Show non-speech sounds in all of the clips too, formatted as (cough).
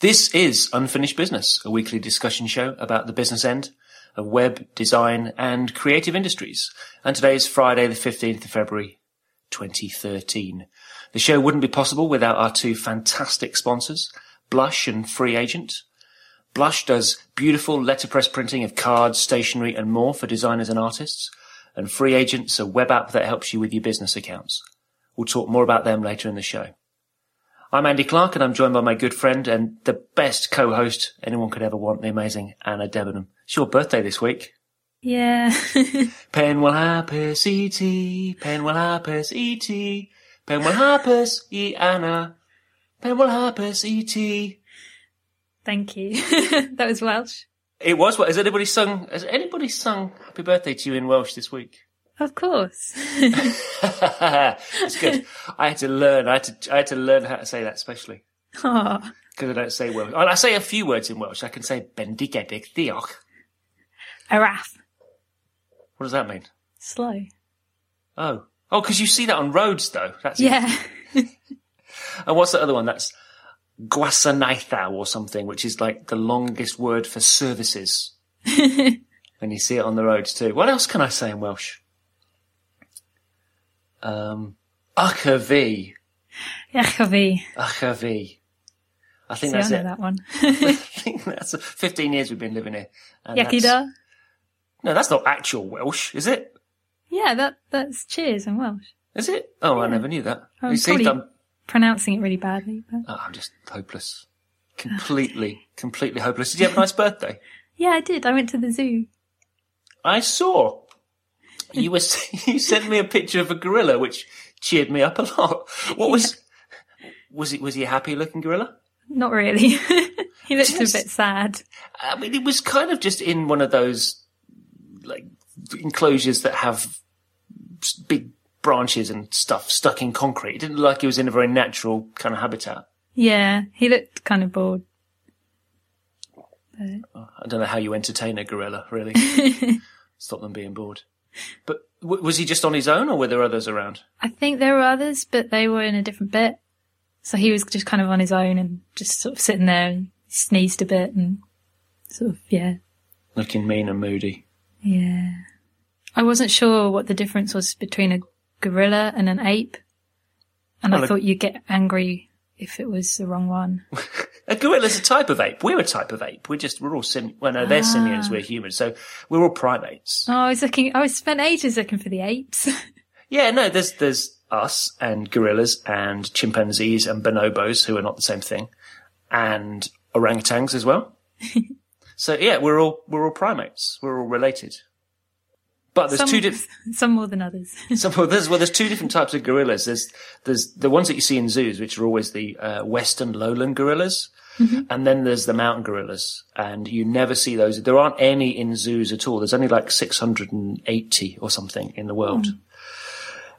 This is Unfinished Business, a weekly discussion show about the business end of web, design, and creative industries. And today is Friday, the 15th of February, 2013. The show wouldn't be possible without our two fantastic sponsors, Blush and FreeAgent. Blush does beautiful letterpress printing of cards, stationery, and more for designers and artists. And FreeAgent's a web app that helps you with your business accounts. We'll talk more about them later in the show. I'm Andy Clarke and I'm joined by my good friend and the best co-host anyone could ever want, the amazing Anna Debenham. It's your birthday this week. Yeah. (laughs) Pen will happus E.T. Pen will happus E.T. Pen will happus E. Anna. Pen will happus E.T. Thank you. (laughs) that was Welsh. It was what? Has anybody sung, has anybody sung happy birthday to you in Welsh this week? Of course. it's good. I had to learn. I had to. I had to learn how to say that, especially because I don't say Welsh. I say a few words in Welsh. I can say bendigedig diolch. Araf. What does that mean? Slow. Oh, oh, because you see that on roads, though. That's Yeah. (laughs) And what's the other one? That's gwasanaethau or something, which is like the longest word for services. (laughs) and you see it on the roads too. What else can I say in Welsh? Um, Achavi. Yachavi. Achavi. I think See, I that's know it. that one. (laughs) I (laughs) think that's 15 years we've been living here. Yakida. No, that's not actual Welsh, is it? Yeah, that that's cheers in Welsh. Is it? Oh, I never knew that. You see, probably- I'm, Pronouncing it really badly, but oh, I'm just hopeless. Completely, completely hopeless. Did you have a nice birthday? (laughs) yeah, I did. I went to the zoo. I saw. You were (laughs) you sent me a picture of a gorilla, which cheered me up a lot. What was was it? Was he a happy looking gorilla? Not really. (laughs) he looked a bit sad. I mean, it was kind of just in one of those like enclosures that have big branches and stuff stuck in concrete. It didn't look like he was in a very natural kind of habitat. Yeah, he looked kind of bored. I don't know how you entertain a gorilla, really. (laughs) Stop them being bored. But w- was he just on his own, or were there others around? I think there were others, but they were in a different bit. So he was just kind of on his own and just sort of sitting there and sneezed a bit and sort of, yeah, Looking mean and moody. yeah. I wasn't sure what the difference was between a gorilla and an ape. And Well, I thought you'd get angry if it was the wrong one. (laughs) A gorilla's a type of ape. We're a type of ape. We're just, we're all sim, well no, they're simians, ah. we're humans. So we're all primates. Oh, I was looking, I spent ages looking for the apes. (laughs) Yeah, no, there's, there's us and gorillas and chimpanzees and bonobos who are not the same thing and orangutans as well. (laughs) so yeah, we're all, we're all primates. We're all related. But there's some, two different, (laughs) some more than others. (laughs) So well, there's well, there's two different types of gorillas. There's there's the ones that you see in zoos, which are always the uh, western lowland gorillas, and then there's the mountain gorillas, and you never see those. There aren't any in zoos at all. There's only like 680 or something in the world,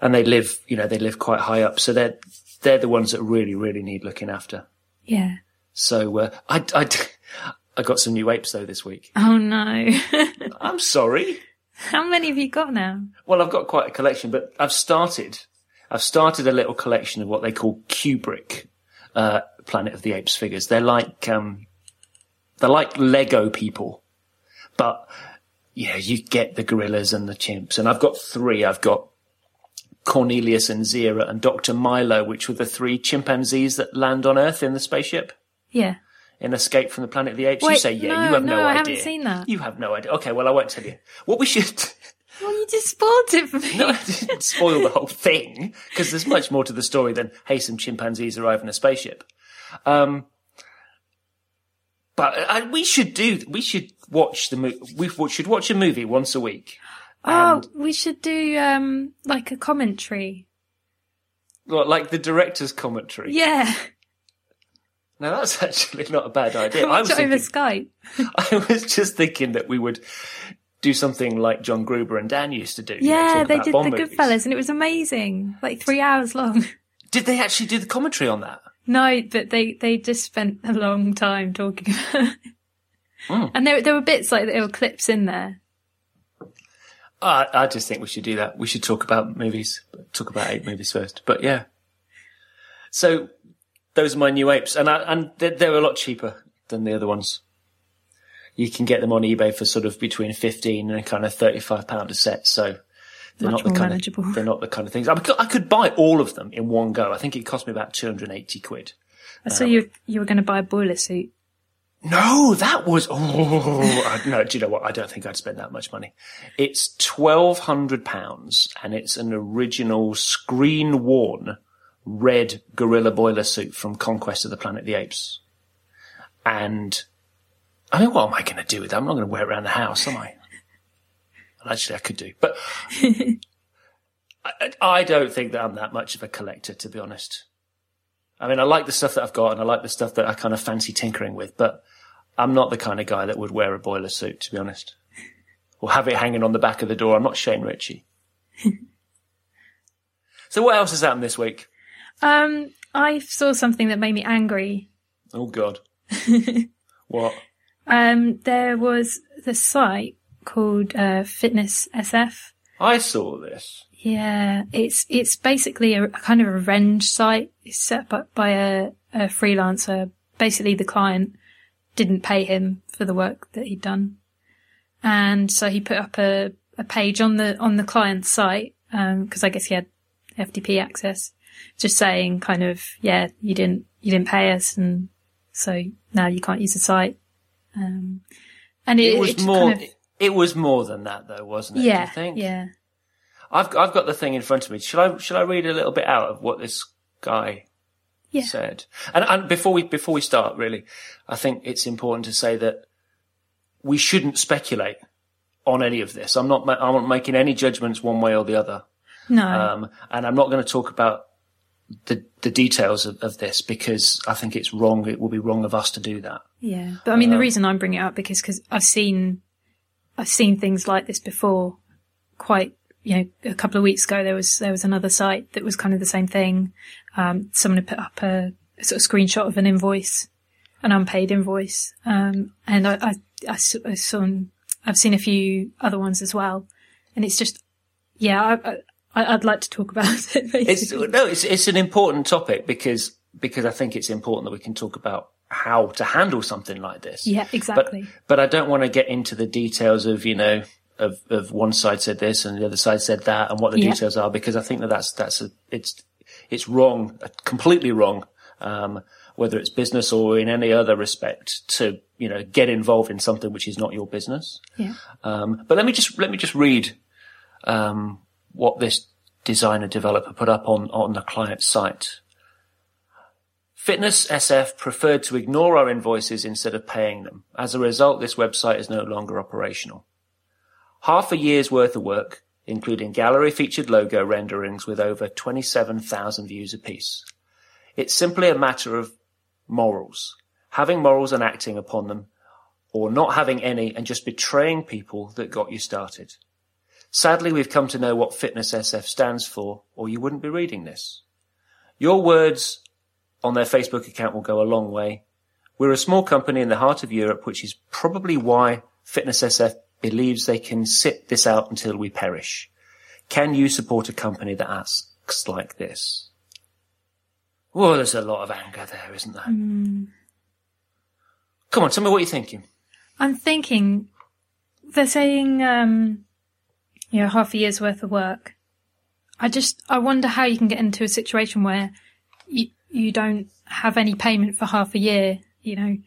and they live, you know, they live quite high up. So they're they're the ones that really really need looking after. yeah. So uh, I, I (laughs) I got some new apes though this week. Oh no. I'm sorry. (laughs) How many have you got now? Well, I've got quite a collection, but I've started. I've started a little collection of what they call Kubrick uh, Planet of the Apes figures. They're like um, they're like Lego people, but yeah, you get the gorillas and the chimps. And I've got three. I've got Cornelius and Zira and Doctor Milo, which were the three chimpanzees that land on Earth in the spaceship Yeah. In Escape from the Planet of the Apes. you say yeah, no, you have no, no, I idea. haven't seen that. You have no idea. Okay, well I won't tell you. What we should. (laughs) Well, you just spoiled it for (laughs) me. No, I didn't spoil the whole thing because there's much more to the story than hey, some chimpanzees arrive in a spaceship. Um, but uh, we should do. We should watch the movie. We should watch a movie once a week. Oh, we should do um like a commentary. Well, like the director's commentary. Yeah, Now that's (laughs) actually not a bad idea. I was it over thinking, Skype. (laughs) I was just thinking that we would do something like John Gruber and Dan used to do. you know, Yeah, talk they about did the movies. Goodfellas, and it was amazing. Like three hours long. (laughs) Did they actually do the commentary on that? No, but they they just spent a long time talking about it. Mm. And there there were bits like there were clips in there. I, I just think we should do that. We should talk about movies, talk about eight movies first. But yeah. So those are my new apes, and I, and they're, they're a lot cheaper than the other ones. You can get them on eBay for sort of between fifteen and kind of thirty-five pound a set. So they're Much not the kind manageable. of they're not the kind of things. I could, I could buy all of them in one go. I think it cost me about two hundred and eighty quid. I saw you um, you were going to buy a boiler suit. No, that was oh I, no. Do you know what? I don't think I'd spend that much money. It's twelve hundred pounds, and it's an original screen worn red gorilla boiler suit from Conquest of the Planet of the Apes. And I mean, what am I going to do with that? I'm not going to wear it around the house, am I? Well, actually, I could do, but (laughs) I, I don't think that I'm that much of a collector, to be honest. I mean, I like the stuff that I've got and I like the stuff that I kind of fancy tinkering with, but I'm not the kind of guy that would wear a boiler suit, to be honest. Or have it hanging on the back of the door. I'm not Shane Richie. (laughs) so what else has happened this week? Um, I saw something that made me angry. Oh God. (laughs) what? Um, there was the site called uh, Fitness SF. I saw this. Yeah, it's it's basically a, a kind of a revenge site. It's set up by a, a freelancer. Basically, the client didn't pay him for the work that he'd done, and so he put up a, a page on the on the client's site because I guess he had FTP access, just saying kind of yeah you didn't you didn't pay us and so now you can't use the site. Um, and it, It was just more. kind of- It was more than that, though, wasn't it? yeah, Do you think? yeah. I've I've got the thing in front of me. Shall I shall I read a little bit out of what this guy Yeah. said? And and before we before we start, really, I think it's important to say that we shouldn't speculate on any of this. I'm not I'm not making any judgments one way or the other. No, Um, and I'm not going to talk about the the details of, of this because I think it's wrong. It will be wrong of us to do that. Yeah, but I mean, the reason I'm bringing it up because because I've seen I've seen things like this before. Quite, you know, a couple of weeks ago there was there was another site that was kind of the same thing. Um, someone had put up a, a sort of screenshot of an invoice, an unpaid invoice, um, and I saw I've seen a few other ones as well, and it's just yeah, I, I I'd like to talk about (laughs) it. It's no, it's it's an important topic because because I think it's important that we can talk about how to handle something like this. yeah, But exactly. but I don't want to get into the details of you know of of one side said this and the other side said that and what the Yeah. details are because I think that that's that's a it's it's wrong, uh, completely wrong. Um, whether it's business or in any other respect, to you know get involved in something which is not your business. yeah. Um, but let me just let me just read um, what this designer developer put up on on the client site. Fitness SF preferred to ignore our invoices instead of paying them. As a result, this website is no longer operational. Half a year's worth of work, including gallery featured logo renderings with over 27,000 views apiece. It's simply a matter of morals. Having morals and acting upon them, or not having any and just betraying people that got you started. Sadly, we've come to know what Fitness SF stands for, or you wouldn't be reading this. Your words on their Facebook account will go a long way. We're a small company in the heart of Europe, which is probably why Fitness SF believes they can sit this out until we perish. Can you support a company that asks like this? Well, there's a lot of anger there, isn't there? Come on, tell me what you're thinking. I'm thinking they're saying, um, you know, half a year's worth of work. I just, I wonder how you can get into a situation where you, you don't have any payment for half a year, you know.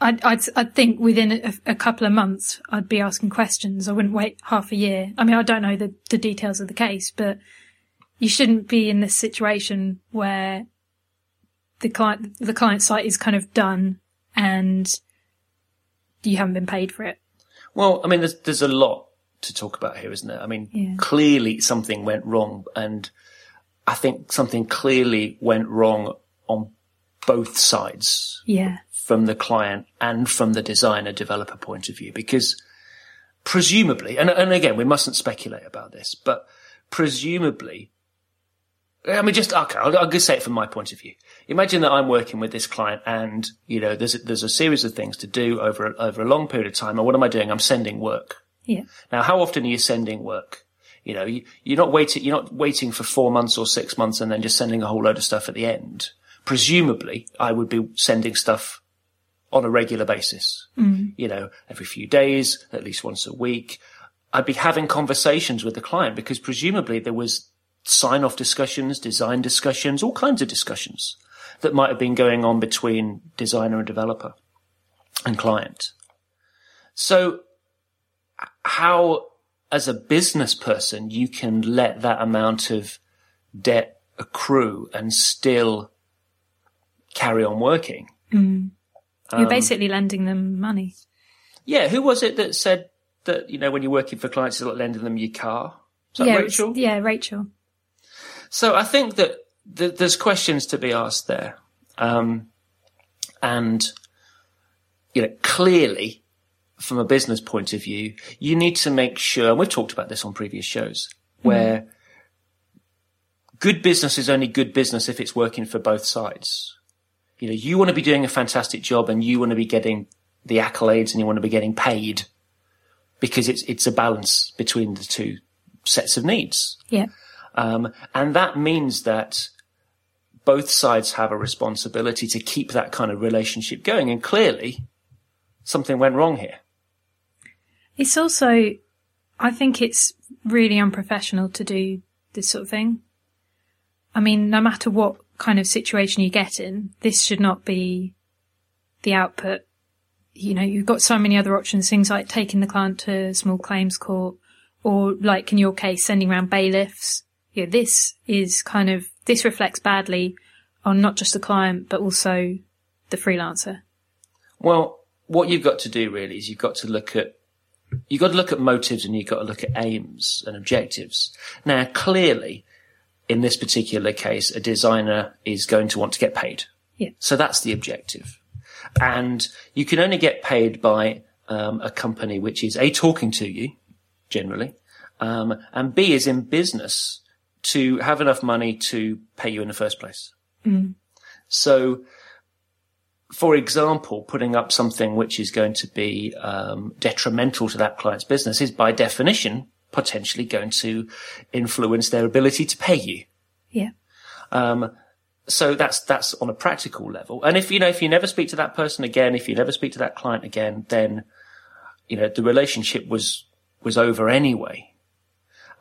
I'd, I'd, I'd think within a, a couple of months, I'd be asking questions. I wouldn't wait half a year. I mean, I don't know the, the details of the case, but you shouldn't be in this situation where the client, the client site is kind of done and you haven't been paid for it. Well, I mean, there's there's a lot to talk about here, isn't it? I mean, Yeah. clearly something went wrong, and I think something clearly went wrong on both sides, Yeah. from the client and from the designer developer point of view, because presumably, and and again, we mustn't speculate about this, but presumably. I mean, just okay. I'll, I'll just say it from my point of view. Imagine that I'm working with this client, and you know, there's a, there's a series of things to do over over a long period of time. And what am I doing? I'm sending work. Yeah. Now, how often are you sending work? You know, you, you're not waiting, you're not waiting for four months or six months and then just sending a whole load of stuff at the end. Presumably, I would be sending stuff on a regular basis. Mm. You know, every few days, at least once a week. I'd be having conversations with the client because presumably there was sign off discussions, design discussions, all kinds of discussions that might have been going on between designer and developer and client. So how, as a business person, you can let that amount of debt accrue and still carry on working. Um, You're basically lending them money. Yeah, who was it that said that, you know, when you're working for clients, it's like lending them your car? Is that yeah, Rachel? Yeah, Rachel. So I think that th- there's questions to be asked there. Um, and, you know, clearly, from a business point of view, you need to make sure, and we've talked about this on previous shows, where good business is only good business if it's working for both sides. You know, you want to be doing a fantastic job and you want to be getting the accolades and you want to be getting paid because it's, it's a balance between the two sets of needs. Yeah. Um, and that means that both sides have a responsibility to keep that kind of relationship going. And clearly, something went wrong here. It's also, I think it's really unprofessional to do this sort of thing. I mean, no matter what kind of situation you get in, this should not be the output. You know, you've got so many other options, things like taking the client to small claims court or like in your case, sending around bailiffs. Know, this is kind of, this reflects badly on not just the client, but also the freelancer. Well, what you've got to do really is you've got to look at you've got to look at motives and you've got to look at aims and objectives. Now, clearly, in this particular case, a designer is going to want to get paid. Yeah. So that's the objective. And you can only get paid by um, a company which is A, talking to you, generally, um, and B, is in business to have enough money to pay you in the first place. So, for example, putting up something which is going to be um, detrimental to that client's business is by definition potentially going to influence their ability to pay you. Yeah. So that's that's on a practical level. And if you know if you never speak to that person again, if you never speak to that client again, then you know the relationship was was over anyway.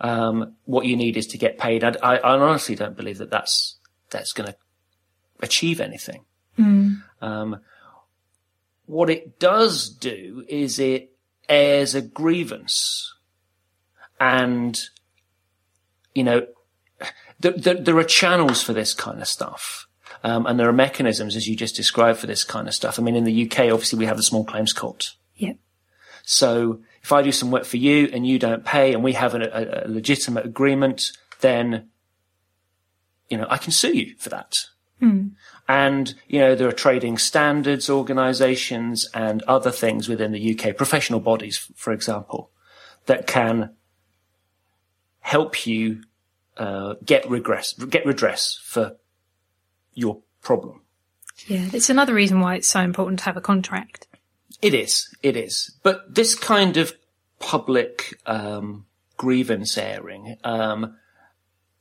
Um, what you need is to get paid. I, I, I honestly don't believe that that's that's going to achieve anything. Um, what it does do is it airs a grievance, and you know there, there, there are channels for this kind of stuff. Um, and there are mechanisms, as you just described, for this kind of stuff. I mean, in the UK, obviously, we have the small claims court. Yeah. So if I do some work for you and you don't pay and we have a, a, a legitimate agreement, then, you know, I can sue you for that. And, you know, there are trading standards organizations and other things within the UK, professional bodies, for example, that can help you uh, get regress, get redress for your problem. Yeah. It's another reason why it's so important to have a contract. It is, it is. But this kind of public um, grievance airing um,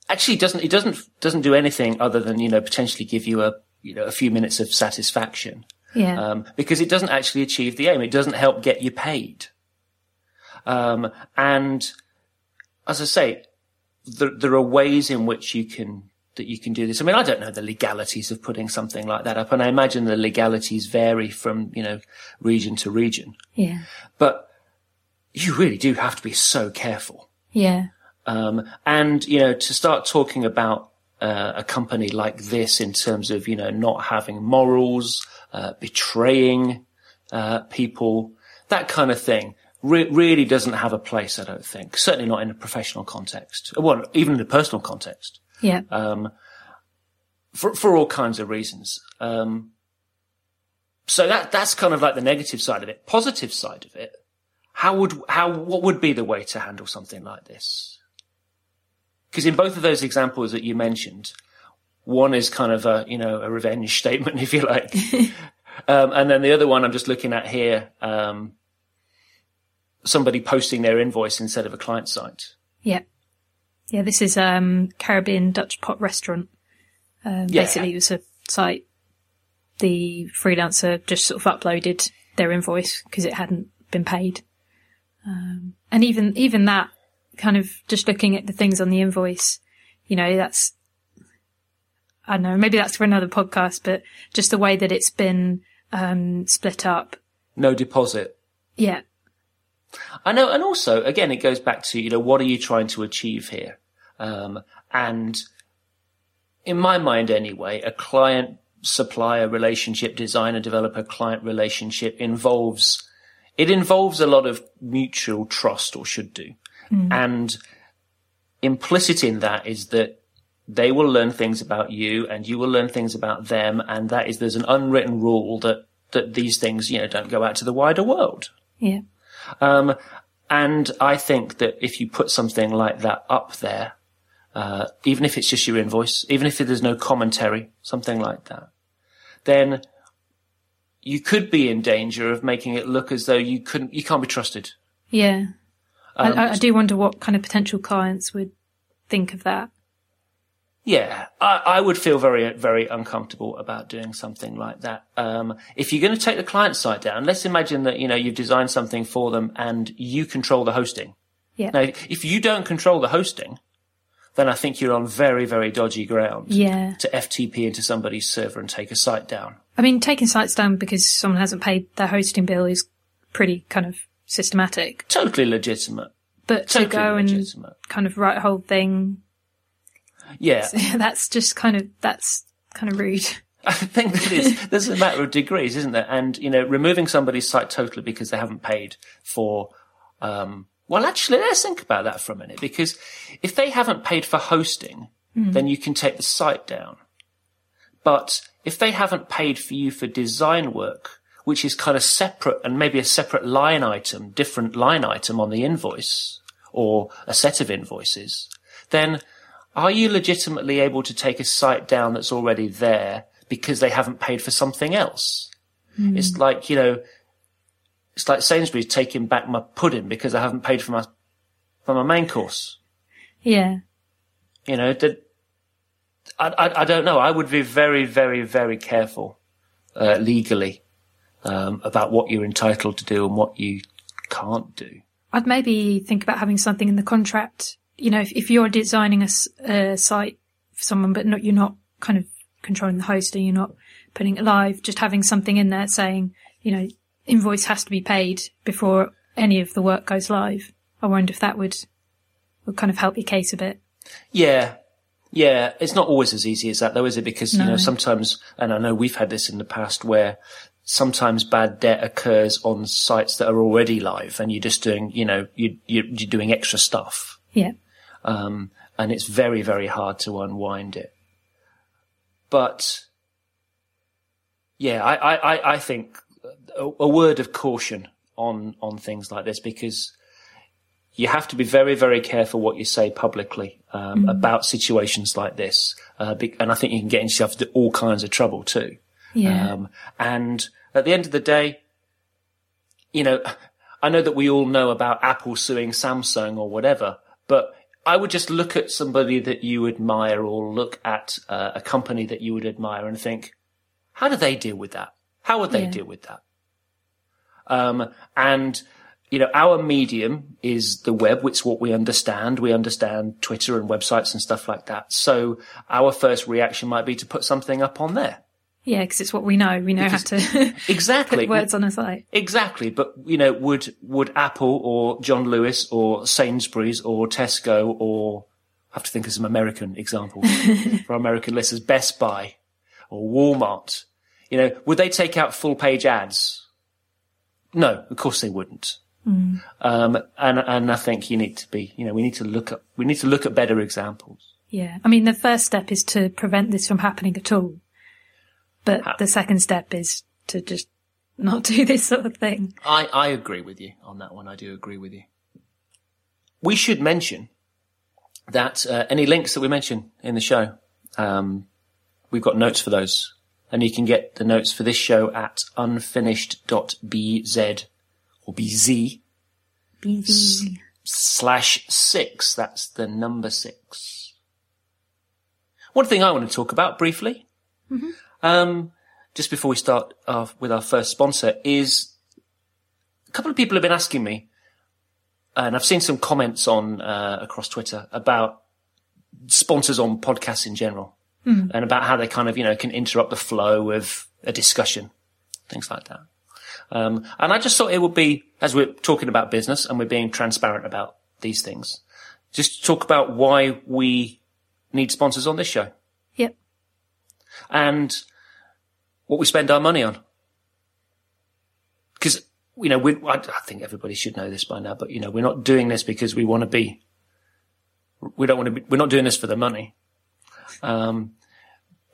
actually doesn't it doesn't doesn't do anything other than you know potentially give you a you know a few minutes of satisfaction Yeah. um, because it doesn't actually achieve the aim. It doesn't help get you paid. Um, and as I say, there, there are ways in which you can that you can do this. I mean, I don't know the legalities of putting something like that up, and I imagine the legalities vary from you know region to region. yeah. But you really do have to be so careful. Yeah. Um, and, you know, to start talking about uh, a company like this in terms of, you know, not having morals, uh, betraying uh, people, that kind of thing, re- really doesn't have a place, I don't think. Certainly not in a professional context. Well, even in a personal context. Yeah. For, for all kinds of reasons. Um, so that, that's kind of like the negative side of it. Positive side of it. How would, how, what would be the way to handle something like this? Because in both of those examples that you mentioned, one is kind of a, you know, a revenge (laughs) statement, if you like. (laughs) um, and then the other one I'm just looking at here, um, somebody posting their invoice instead of a client site. Yeah. Yeah, this is um Caribbean Dutch pot restaurant. Um, Yeah. Basically, it was a site. The freelancer just sort of uploaded their invoice because it hadn't been paid. Um, and even even that kind of just looking at the things on the invoice, you know, that's I don't know, maybe that's for another podcast, but just the way that it's been um, split up. No deposit. Yeah, I know, and also, again, it goes back to, you know, what are you trying to achieve here? Um, and in my mind anyway, a client supplier relationship, designer developer client relationship involves, it involves a lot of mutual trust or should do. And implicit in that is that they will learn things about you and you will learn things about them. And that is, there's an unwritten rule that, that these things, you know, don't go out to the wider world. yeah, Um, and I think that if you put something like that up there, uh, even if it's just your invoice, even if there's no commentary, something like that, then you could be in danger of making it look as though you couldn't, you can't be trusted. yeah. Um, I, I do wonder what kind of potential clients would think of that. Yeah, I, I would feel very, very uncomfortable about doing something like that. Um, if you're going to take the client side down, let's imagine that, you know, you've designed something for them and you control the hosting. Yeah. Now, if you don't control the hosting, then I think you're on very, very dodgy ground Yeah. to FTP into somebody's server and take a site down. I mean, taking sites down because someone hasn't paid their hosting bill is pretty kind of systematic. Totally legitimate. But Totally to go and kind of write a whole thing, Yeah. (laughs) that's just kind of, that's kind of rude. (laughs) I think that is, there's a matter of degrees, isn't there? And, you know, removing somebody's site totally because they haven't paid for, um, well, actually, let's think about that for a minute because if they haven't paid for hosting, then you can take the site down. But if they haven't paid for you for design work, which is kind of separate and maybe a separate line item, different line item on the invoice or a set of invoices, then are you legitimately able to take a site down that's already there because they haven't paid for something else? It's like, you know, it's like Sainsbury's taking back my pudding because I haven't paid for my, for my main course. Yeah. You know, that, I, I, I don't know. I would be very, very, very careful, uh, legally, um, about what you're entitled to do and what you can't do. I'd maybe think about having something in the contract. You know, if, if you're designing a site for someone, but not, you're not kind of controlling the hosting, you're not putting it live, just having something in there saying, you know, invoice has to be paid before any of the work goes live. I wonder if that would, would kind of help your case a bit. Yeah. Yeah. It's not always as easy as that though, is it? Because, you know, sometimes, and I know we've had this in the past where sometimes bad debt occurs on sites that are already live and you're just doing, you know, you, you're, you're doing extra stuff. Yeah. Um, and it's very, very hard to unwind it. But yeah, I, I, I- I think a, a word of caution on, on things like this because you have to be very, very careful what you say publicly um, about situations like this. Uh, and I think you can get yourself into all kinds of trouble too. Yeah. Um, and at the end of the day, you know, I know that we all know about Apple suing Samsung or whatever, but I would just look at somebody that you admire or look at uh, a company that you would admire and think, how do they deal with that? How would they Yeah. deal with that? Um, and, you know, our medium is the web, which is what we understand. We understand Twitter and websites and stuff like that. So our first reaction might be to put something up on there. Yeah, because it's what we know. We know how to (laughs) Exactly. put words on a site. Exactly, but you know, would would Apple or John Lewis or Sainsbury's or Tesco or I have to think of some American examples (laughs) for American listeners, Best Buy or Walmart, you know, would they take out full page ads? No, of course they wouldn't. Um, and and I think you need to be, you know, we need to look at we need to look at better examples. Yeah. I mean, the first step is to prevent this from happening at all. But Ha- the second step is to just not do (laughs) this sort of thing. I, I agree with you on that one. I do agree with you. We should mention that uh, any links that we mention in the show, um, we've got notes for those. And you can get the notes for this show at unfinished.bz or BZ BZ slash six. That's the number six. One thing I want to talk about briefly, um, just before we start off with our first sponsor, is a couple of people have been asking me, and I've seen some comments on uh, across Twitter about sponsors on podcasts in general, and about how they kind of you know can interrupt the flow of a discussion, things like that. Um, and I just thought it would be, as we're talking about business and we're being transparent about these things, just to talk about why we need sponsors on this show Yep. and what we spend our money on. Because, you know, we, I, I think everybody should know this by now, but, you know, we're not doing this because we want to be, we don't want to be, we're not doing this for the money. Um,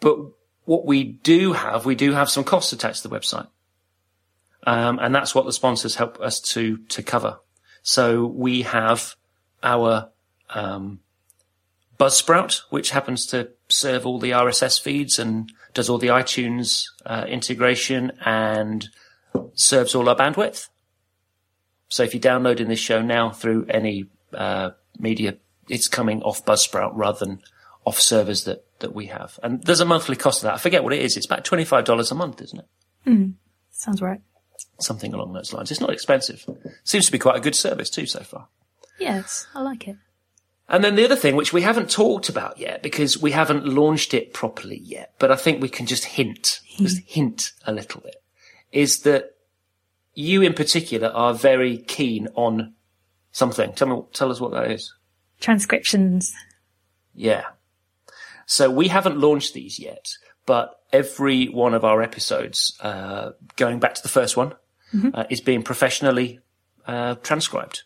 but what we do have, we do have some costs attached to the website. Um, and that's what the sponsors help us to, to cover. So we have our, um, Buzzsprout, which happens to serve all the RSS feeds and does all the iTunes uh, integration and serves all our bandwidth. So if you're downloading this show now through any uh, media, it's coming off Buzzsprout rather than off servers that, that we have. And there's a monthly cost of that. I forget what it is. It's about $25 a month, isn't it? Sounds right. Something along those lines. It's not expensive. Seems to be quite a good service too so far. Yes, I like it. And then the other thing, which we haven't talked about yet because we haven't launched it properly yet, but I think we can just hint, just hint a little bit, is that you in particular are very keen on something. Tell me, tell us what that is. Transcriptions. Yeah. So we haven't launched these yet, but every one of our episodes, uh, going back to the first one, uh, is being professionally uh, transcribed.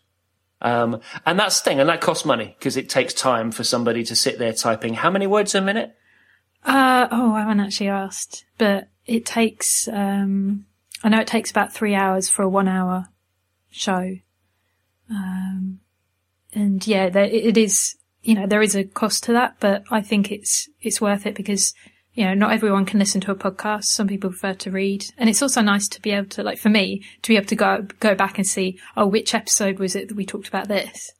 Um, and that's the thing, and that costs money because it takes time for somebody to sit there typing how many words a minute? Uh, oh, I haven't actually asked, but it takes, um, I know it takes about three hours for a one hour show. Um, and yeah, there, it is, you know, there is a cost to that, but I think it's, it's worth it because, you know, not everyone can listen to a podcast. Some people prefer to read. And it's also nice to be able to, like, for me, to be able to go, go back and see, oh, which episode was it that we talked about this?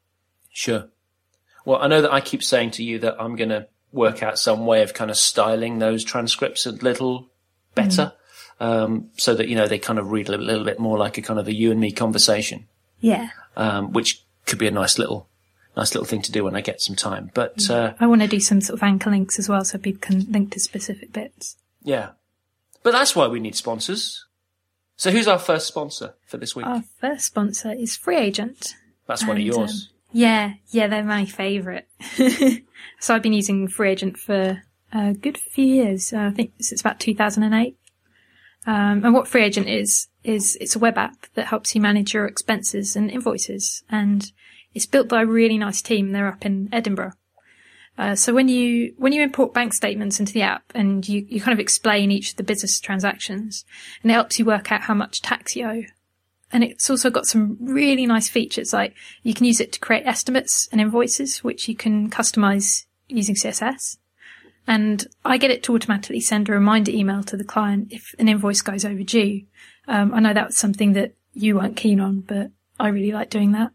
Sure. Well, I know that I keep saying to you that I'm going to work out some way of kind of styling those transcripts a little better, um, so that you know they kind of read a little, little bit more like a kind of a you and me conversation, Yeah. um, which could be a nice little, nice little thing to do when I get some time. But uh, I want to do some sort of anchor links as well so people can link to specific bits. yeah, but that's why we need sponsors. So who's our first sponsor for this week? Our first sponsor is FreeAgent. that's one of yours. um, Yeah, yeah, they're my favourite. (laughs) so I've been using FreeAgent for a good few years. Uh, I think it's about 2008. Um, and what FreeAgent is, is it's a web app that helps you manage your expenses and invoices. And it's built by a really nice team. They're up in Edinburgh. Uh, so when you when you import bank statements into the app and you, you kind of explain each of the business transactions, and it helps you work out how much tax you owe. And it's also got some really nice features, like you can use it to create estimates and invoices, which you can customize using CSS. And I get it to automatically send a reminder email to the client if an invoice goes overdue. Um, I know that was something that you weren't keen on, but I really like doing that.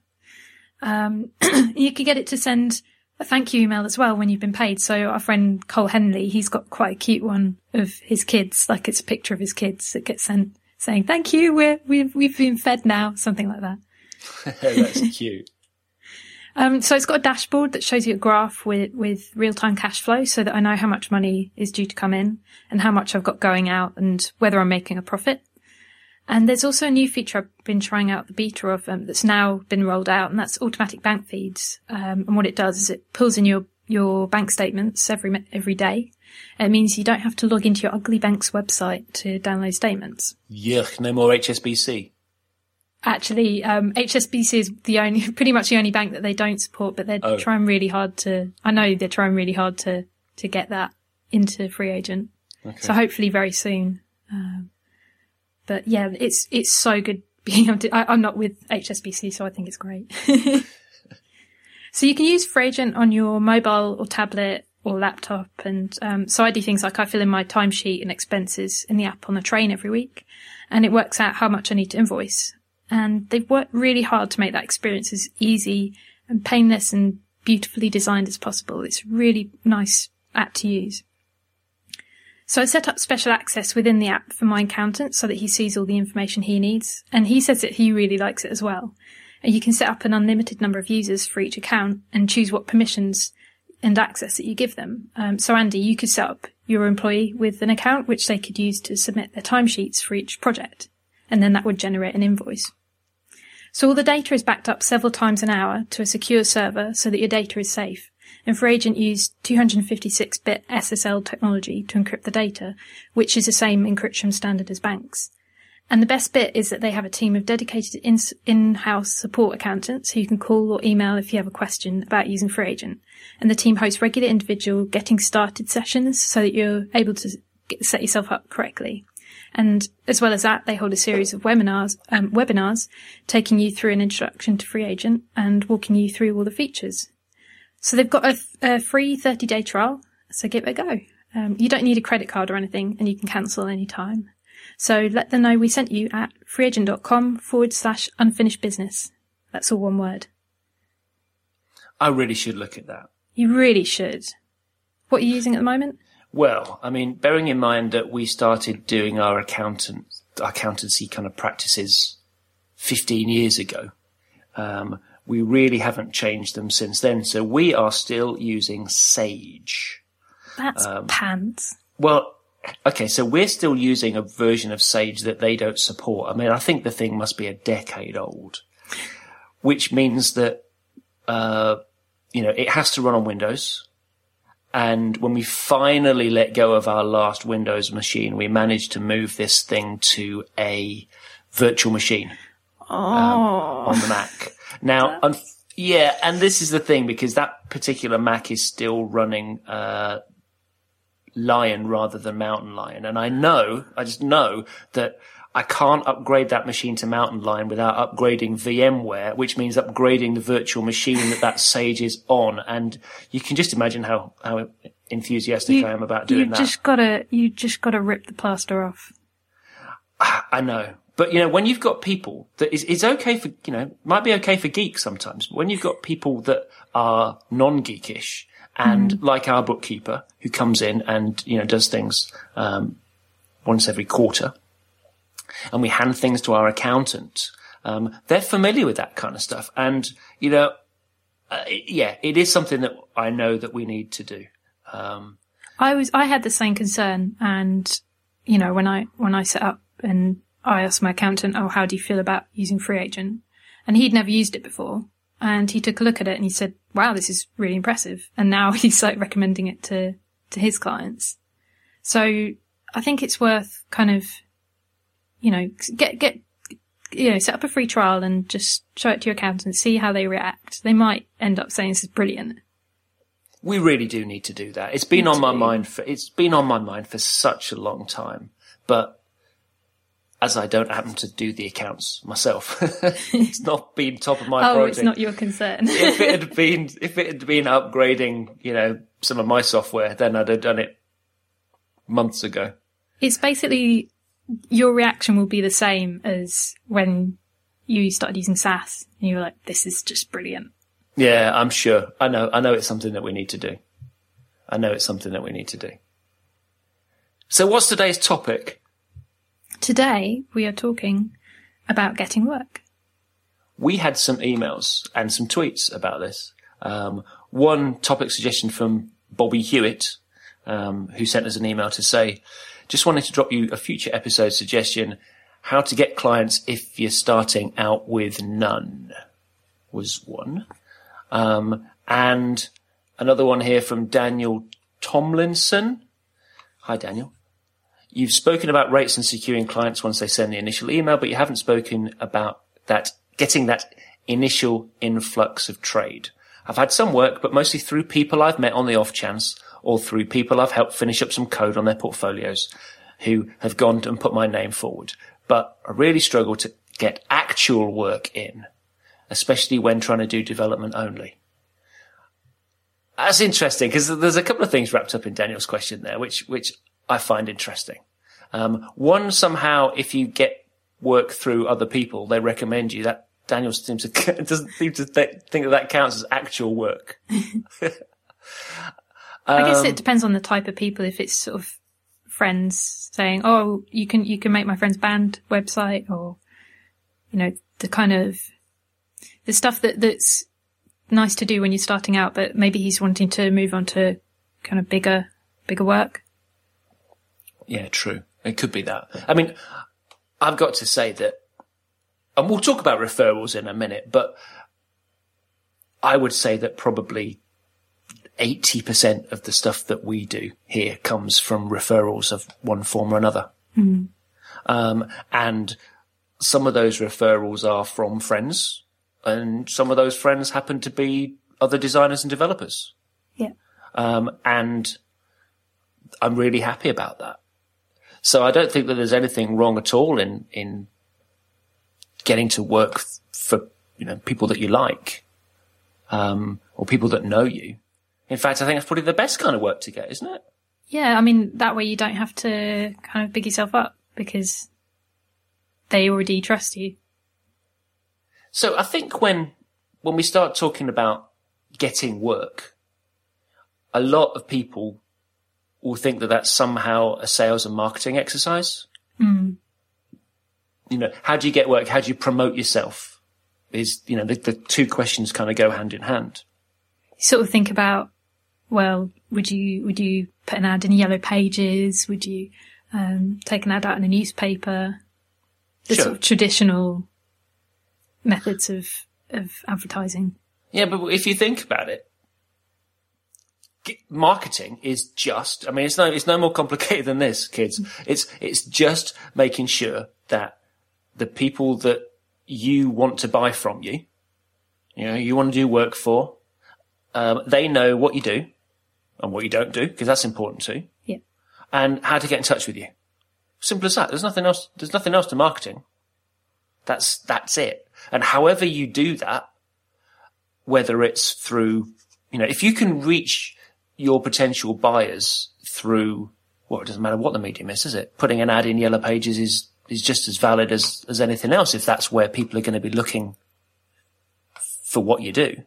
Um, (clears throat) you can get it to send a thank you email as well when you've been paid. So our friend Cole Henley, he's got quite a cute one of his kids, like it's a picture of his kids that gets sent saying, thank you, we're, we've, we've been fed now, something like that. (laughs) that's (laughs) cute. Um, so it's got a dashboard that shows you a graph with, with real-time cash flow so that I know how much money is due to come in and how much I've got going out and whether I'm making a profit. And there's also a new feature I've been trying out the beta of um, that's now been rolled out, and that's automatic bank feeds. Um, and what it does is it pulls in your your bank statements every every day. It means you don't have to log into your ugly bank's website to download statements. Yuck! No more HSBC. Actually, um, HSBC is the only, (laughs) pretty much the only bank that they don't support, but they're Oh. trying really hard to. I know they're trying really hard to to get that into FreeAgent. So hopefully very soon. Um, but yeah, it's it's so good (laughs) being able to. I, I'm not with HSBC, so I think it's great. (laughs) so you can use FreeAgent on your mobile or tablet or laptop, and um, so I do things like I fill in my timesheet and expenses in the app on the train every week, and it works out how much I need to invoice. and they've worked really hard to make that experience as easy and painless and beautifully designed as possible. It's really nice app to use. So I set up special access within the app for my accountant so that he sees all the information he needs. And he says that he really likes it as well. And you can set up an unlimited number of users for each account and choose what permissions and access that you give them. Um, so Andy, you could set up your employee with an account which they could use to submit their timesheets for each project. And then that would generate an invoice. So all the data is backed up several times an hour to a secure server so that your data is safe. And FreeAgent used 256-bit SSL technology to encrypt the data, which is the same encryption standard as banks. And the best bit is that they have a team of dedicated in- house support accountants who you can call or email if you have a question about using FreeAgent. And the team hosts regular individual getting started sessions so that you're able to get, set yourself up correctly. And as well as that, they hold a series of webinars, um, webinars taking you through an introduction to FreeAgent and walking you through all the features. So they've got a, a free 30 day trial. So give it a go. Um, you don't need a credit card or anything and you can cancel any time. So let them know we sent you at freeagent.com forward slash unfinished business. That's all one word. I really should look at that. You really should. What are you using at the moment? Well, I mean, bearing in mind that we started doing our accountant accountancy kind of practices 15 years ago, um, we really haven't changed them since then. So we are still using Sage. That's um, pants. Well, okay, so we're still using a version of Sage that they don't support. I mean, I think the thing must be a decade old, which means that, uh, you know, it has to run on Windows. And when we finally let go of our last Windows machine, we managed to move this thing to a virtual machine oh. um, on the Mac. Now, un- yeah, and this is the thing because that particular Mac is still running uh, Lion rather than Mountain Lion, and I know, I just know that I can't upgrade that machine to Mountain Lion without upgrading VMware, which means upgrading the virtual machine that that Sage is on. And you can just imagine how, how enthusiastic you, I am about doing that. you that. Just gotta, you just gotta rip the plaster off. I know. But you know, when you've got people that is, it's okay for, you know, might be okay for geeks sometimes, but when you've got people that are non-geekish and mm. like our bookkeeper who comes in and, you know, does things, um, once every quarter and we hand things to our accountant. Um, they're familiar with that kind of stuff. And, you know, uh, yeah, it is something that I know that we need to do. Um, I was, I had the same concern and, you know, when I, when I set up and I asked my accountant, oh, how do you feel about using FreeAgent? And he'd never used it before. And he took a look at it and he said, wow, this is really impressive. And now (laughs) he's like recommending it to, to his clients. So I think it's worth kind of you know, get, get, you know, set up a free trial and just show it to your accountant, see how they react. They might end up saying this is brilliant. We really do need to do that. It's been on my mind for, it's been on my mind for such a long time, but as I don't happen to do the accounts myself, (laughs) it's not been top of my (laughs) oh, project. it's not your concern. (laughs) if it had been, if it had been upgrading, you know, some of my software, then I'd have done it months ago. It's basically your reaction will be the same as when you started using Sass and you were like, this is just brilliant. Yeah, I'm sure. I know, I know it's something that we need to do. I know it's something that we need to do. So what's today's topic? Today we are talking about getting work. We had some emails and some tweets about this. Um, one topic suggestion from Bobby Hewitt, um, who sent us an email to say, just wanted to drop you a future episode suggestion. How to get clients if you're starting out with none was one. Um, and another one here from Daniel Tomlinson. Hi, Daniel. You've spoken about rates and securing clients once they send the initial email, but you haven't spoken about that, getting that initial influx of trade. I've had some work, but mostly through people I've met on the off chance or through people I've helped finish up some code on their portfolios who have gone and put my name forward. But I really struggle to get actual work in, especially when trying to do development only. That's interesting because there's a couple of things wrapped up in Daniel's question there, which, which I find interesting. Um, one, somehow, if you get work through other people, they recommend you. That Daniel seems to (laughs) doesn't seem to th- think that that counts as actual work. (laughs) I guess Um, it depends on the type of people. If it's sort of friends saying, "Oh, you can you can make my friend's band website," or you know, the kind of the stuff that that's nice to do when you're starting out, but maybe he's wanting to move on to kind of bigger bigger work. Yeah, true. It could be that. I mean, I've got to say that, and we'll talk about referrals in a minute, but I would say that probably 80% of the stuff that we do here comes from referrals of one form or another. Um, and some of those referrals are from friends, and some of those friends happen to be other designers and developers. Yeah. Um, and I'm really happy about that. So I don't think that there's anything wrong at all in, in getting to work for, you know, people that you like, um, or people that know you. In fact, I think that's probably the best kind of work to get, isn't it? Yeah, I mean that way you don't have to kind of big yourself up because they already trust you. So I think when, when we start talking about getting work, a lot of people will think that that's somehow a sales and marketing exercise. You know, how do you get work? How do you promote yourself? Is, you know, the, the two questions kind of go hand in hand. sort of think about, well, would you would you put an ad in the Yellow Pages? Would you um, take an ad out in a newspaper? The Sure. sort of traditional methods of of advertising. Yeah, but if you think about it, marketing is just, I mean, it's no, it's no more complicated than this, kids. It's, it's just making sure that the people that you want to buy from you, you know, you want to do work for, um, they know what you do and what you don't do, because that's important too, Yeah. and how to get in touch with you. Simple as that. There's nothing else, there's nothing else to marketing. That's, that's it. And however you do that, whether it's through, you know, if you can reach your potential buyers through, well, it doesn't matter what the medium is, is it? Putting an ad in Yellow Pages is, is just as valid as, as anything else if that's where people are going to be looking for what you do.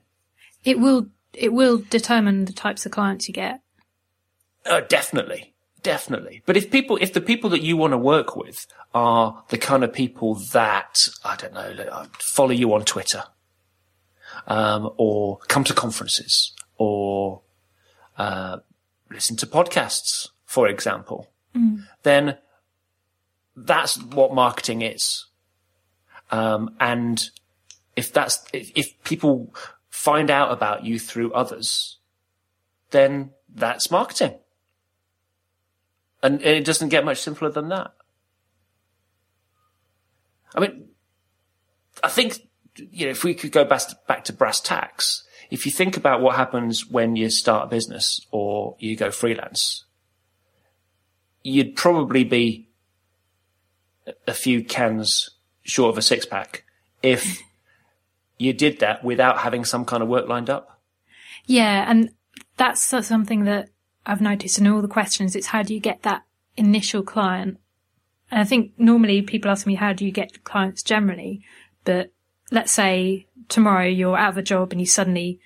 It will it will determine the types of clients you get. Uh, definitely. Definitely. But if people, if the people that you want to work with are the kind of people that, I don't know, follow you on Twitter, um, or come to conferences, or, uh, listen to podcasts, for example, then that's what marketing is. Um, and if that's, if, if people find out about you through others, then that's marketing. And it doesn't get much simpler than that. I mean, I think, you know, if we could go back to, back to brass tacks, if you think about what happens when you start a business or you go freelance, you'd probably be a few cans short of a six pack if you did that without having some kind of work lined up. Yeah, and that's something that I've noticed in all the questions. It's how do you get that initial client? And I think normally people ask me, how do you get clients generally? But let's say tomorrow you're out of a job and you suddenly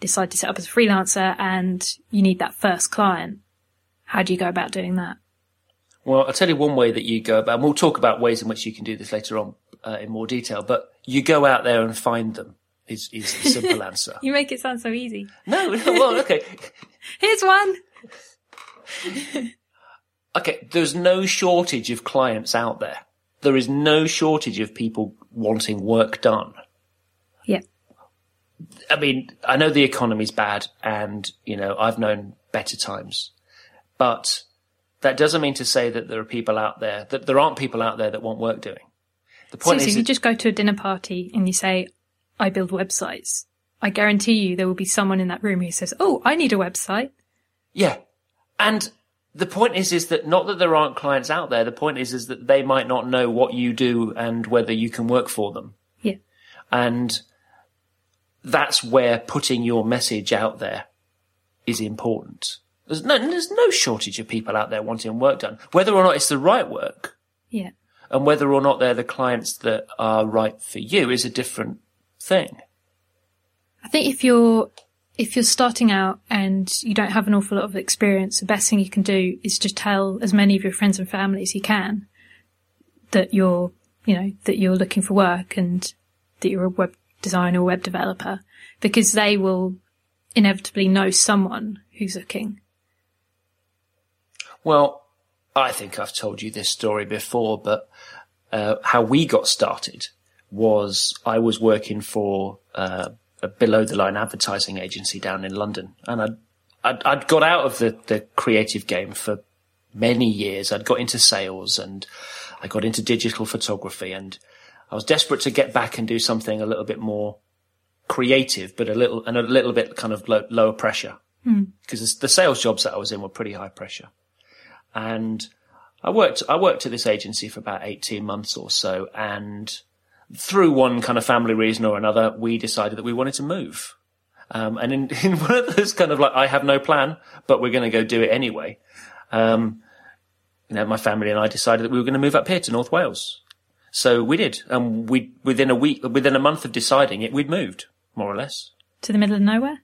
decide to set up as a freelancer and you need that first client. How do you go about doing that? Well, I'll tell you one way that you go about, and we'll talk about ways in which you can do this later on uh, in more detail, but you go out there and find them is, is the simple (laughs) answer. You make it sound so easy. No, well, okay. (laughs) Here's one. (laughs) Okay, there's no shortage of clients out there. There is no shortage of people wanting work done. I mean, I know the economy's bad and, you know, I've known better times, but that doesn't mean to say that there are people out there, that there aren't people out there that want work doing. The point Seriously, is, if you just go to a dinner party and you say, I build websites, I guarantee you there will be someone in that room who says, Oh, I need a website. Yeah. And the point is, is that not that there aren't clients out there. The point is, is that they might not know what you do and whether you can work for them. Yeah. And that's where putting your message out there is important. There's no, there's no shortage of people out there wanting work done, whether or not it's the right work. Yeah. And whether or not they're the clients that are right for you is a different thing. I think if you're if you're starting out and you don't have an awful lot of experience, the best thing you can do is just tell as many of your friends and family as you can that you're, you know, that you're looking for work and that you're a web designer or web developer because they will inevitably know someone who's looking. Well, I think I've told you this story before, but uh, how we got started was I was working for uh, a below the line advertising agency down in London, and I'd, I'd, I'd got out of the, the creative game for many years. I'd got into sales and I got into digital photography, and I was desperate to get back and do something a little bit more creative, but a little and a little bit kind of low, lower pressure because the sales jobs that I was in were pretty high pressure. And I worked, I worked at this agency for about 18 months or so. And through one kind of family reason or another, we decided that we wanted to move. Um, and in, (laughs) in one of those kind of like, I have no plan, but we're going to go do it anyway. Um, you know, my family and I decided that we were going to move up here to North Wales. So we did. And we, within a week, within a month of deciding it, we'd moved, more or less. To the middle of nowhere?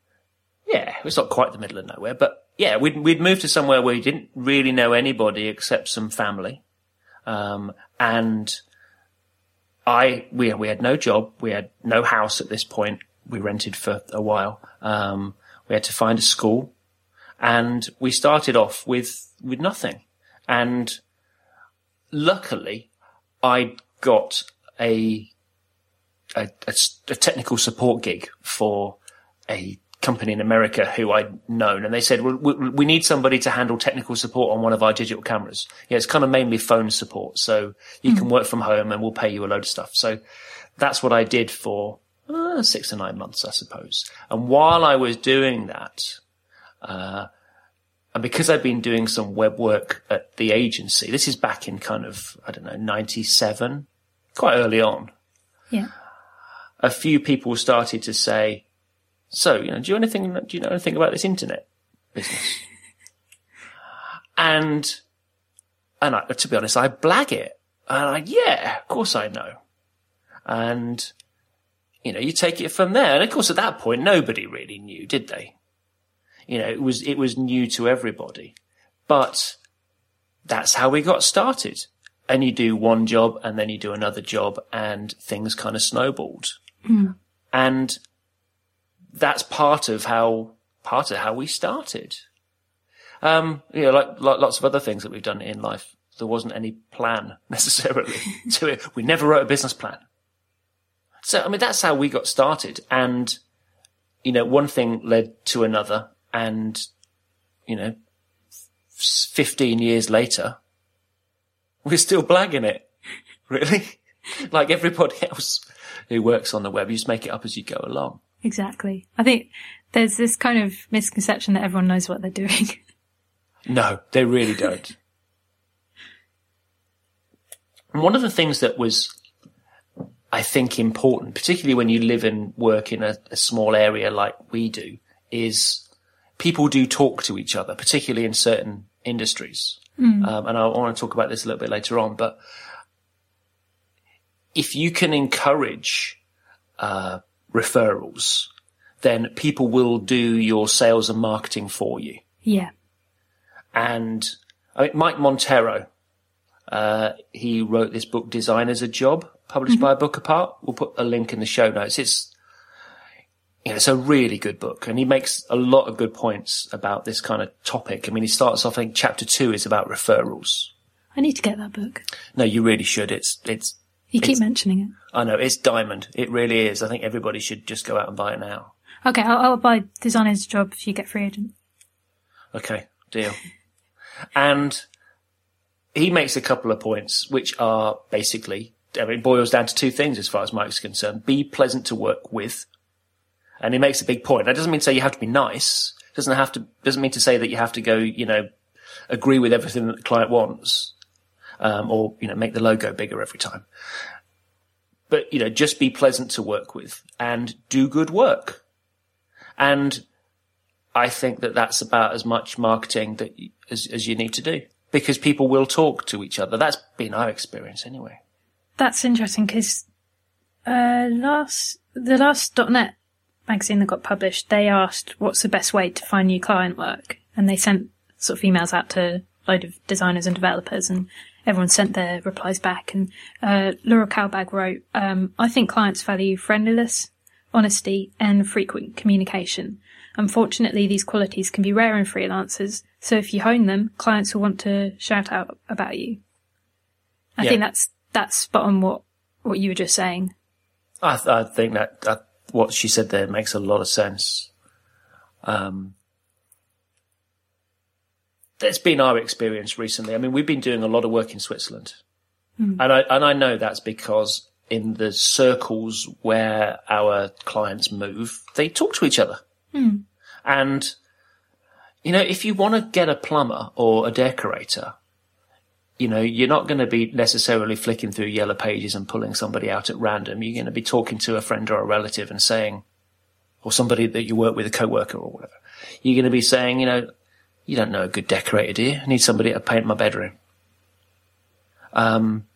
Yeah, it's not quite the middle of nowhere, but yeah, we'd we'd moved to somewhere where we didn't really know anybody except some family, um, and I we we had no job, we had no house at this point. We rented for a while. Um, we had to find a school, and we started off with with nothing. And luckily, I got a a technical support gig for a company in America who I'd known, and they said, well, we, we need somebody to handle technical support on one of our digital cameras. Yeah, it's kind of mainly phone support, so you can work from home and we'll pay you a load of stuff. So that's what I did for uh, six or nine months, I suppose. And while I was doing that, uh, and because I'd been doing some web work at the agency, this is back in kind of, I don't know, 97, quite early on Yeah. a few people started to say, "So, you know, do you anything? Do you know anything about this internet business?" (laughs) and and I, to be honest, I blag it, and I yeah, of course I know, and you know, you take it from there. And of course, at that point, nobody really knew, did they? You know, it was it was new to everybody, but that's how we got started. And you do one job, and then you do another job, and things kind of snowballed and that's part of how part of how we started. Um, you know, like, like lots of other things that we've done in life, there wasn't any plan (laughs) necessarily to it. We never wrote a business plan. So, I mean, that's how we got started. And, you know, one thing led to another. And, you know, f- 15 years later, we're still blagging it. (laughs) Really? (laughs) like everybody else who works on the web, you just make it up as you go along. Exactly. I think there's this kind of misconception that everyone knows what they're doing. (laughs) No, they really don't. and one of the things that was, I think, important, particularly when you live and work in a, a small area like we do, is people do talk to each other, particularly in certain industries. Um, and I want to talk about this a little bit later on, but if you can encourage uh, referrals, then people will do your sales and marketing for you. yeah. And I mean, Mike Monteiro, uh, he wrote this book, Design Is a Job, published by Book Apart. We'll put a link in the show notes. It's, you know, it's a really good book and he makes a lot of good points about this kind of topic. I mean, he starts off, I think chapter two is about referrals. I need to get that book. No, you really should. It's, it's, You keep It's- mentioning it. I know, it's diamond. It really is. I think everybody should just go out and buy it now. Okay, I'll, I'll buy designer's job if you get FreeAgent. Okay, deal. (laughs) and he makes a couple of points, which are basically, I mean, it boils down to two things as far as Mike's concerned. Be pleasant to work with. And he makes a big point. That doesn't mean to say you have to be nice. Doesn't have to, doesn't mean to say that you have to go, you know, agree with everything that the client wants. Um, or, you know, make the logo bigger every time. But, you know, just be pleasant to work with and do good work. And I think that that's about as much marketing that as, as you need to do. because people will talk to each other. That's been our experience anyway. That's interesting because uh, last the last .NET magazine that got published, they asked what's the best way to find new client work, and they sent sort of emails out to a load of designers and developers, and everyone sent their replies back. And uh, Laura Kalbag wrote, um, "I think clients value friendliness, honesty, and frequent communication. Unfortunately, these qualities can be rare in freelancers, so if you hone them, clients will want to shout out about you." I Yeah. think that's that's spot on what what you were just saying. I, th- I think that, that what she said there makes a lot of sense. Um, that's been our experience recently. I mean, we've been doing a lot of work in Switzerland, and I and I know that's because in the circles where our clients move, they talk to each other, and you know, if you want to get a plumber or a decorator, you know, you're not going to be necessarily flicking through yellow pages and pulling somebody out at random. You're going to be talking to a friend or a relative and saying, or somebody that you work with, a coworker or whatever. You're going to be saying, you know, you don't know a good decorator, do you? I need somebody to paint my bedroom. Um,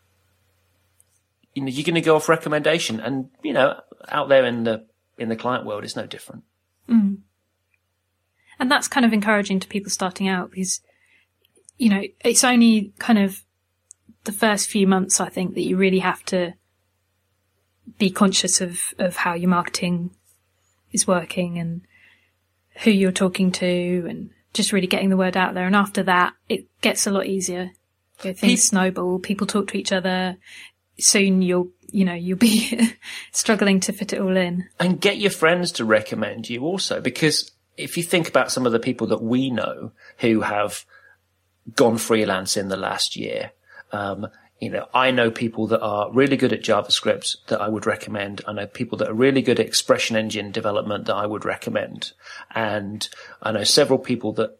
you know, you're going to go off recommendation, and you know, out there in the in the client world, it's no different. And that's kind of encouraging to people starting out because, you know, it's only kind of the first few months, I think, that you really have to be conscious of, of how your marketing is working and who you're talking to and just really getting the word out there. And after that, it gets a lot easier. You know, things snowball, people talk to each other. Soon you'll, you know, you'll be (laughs) struggling to fit it all in. and get your friends to recommend you also because if you think about some of the people that we know who have gone freelance in the last year um, you know i know people that are really good at javascript that i would recommend i know people that are really good at ExpressionEngine development that i would recommend and i know several people that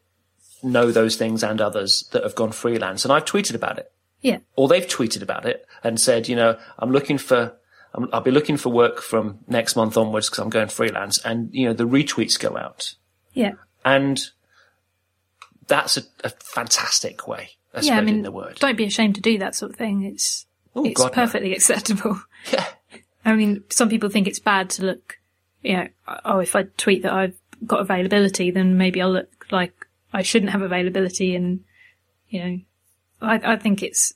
know those things and others that have gone freelance and i've tweeted about it Yeah. or they've tweeted about it and said, you know, I'm looking for, I'm, I'll be looking for work from next month onwards because I'm going freelance. And, you know, the retweets go out. Yeah. And that's a, a fantastic way of Yeah. I mean, the word. don't be ashamed to do that sort of thing. It's, Oh, it's God, no. perfectly acceptable. (laughs) Yeah. I mean, some people think it's bad to look, you know, oh, if I tweet that I've got availability, then maybe I'll look like I shouldn't have availability. And, you know, I, I think it's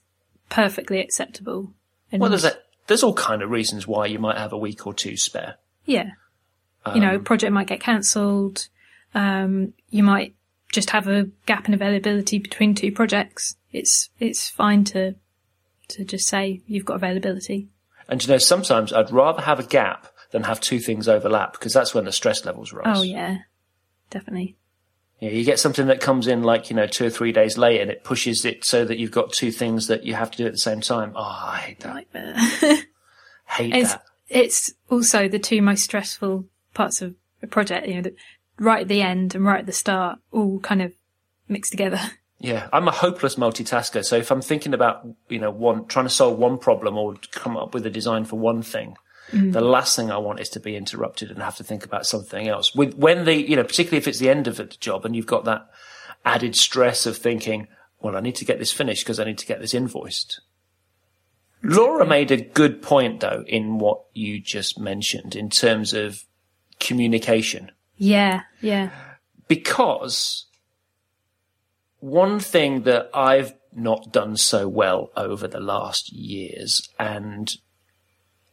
perfectly acceptable. And Well, there's a, there's all kind of reasons why you might have a week or two spare. yeah, you Um, know, project might get cancelled. Um, you might just have a gap in availability between two projects. It's, it's fine to, to just say you've got availability. And you know, sometimes I'd rather have a gap than have two things overlap because that's when the stress levels rise. Oh yeah, definitely. Yeah, you get something that comes in like, you know, two or three days later and it pushes it so that you've got two things that you have to do at the same time. Oh, I hate that. Nightmare. (laughs) Hate It's that. it's also the two most stressful parts of a project. You know, the, right at the end and right at the start, all kind of mixed together. (laughs) Yeah, I'm a hopeless multitasker. So if I'm thinking about, you know, one, trying to solve one problem or come up with a design for one thing, mm. the last thing I want is to be interrupted and have to think about something else. With, when the, you know, particularly if it's the end of the job and you've got that added stress of thinking, well, I need to get this finished because I need to get this invoiced. Laura made a good point though in what you just mentioned in terms of communication Yeah, yeah, because one thing that I've not done so well over the last years and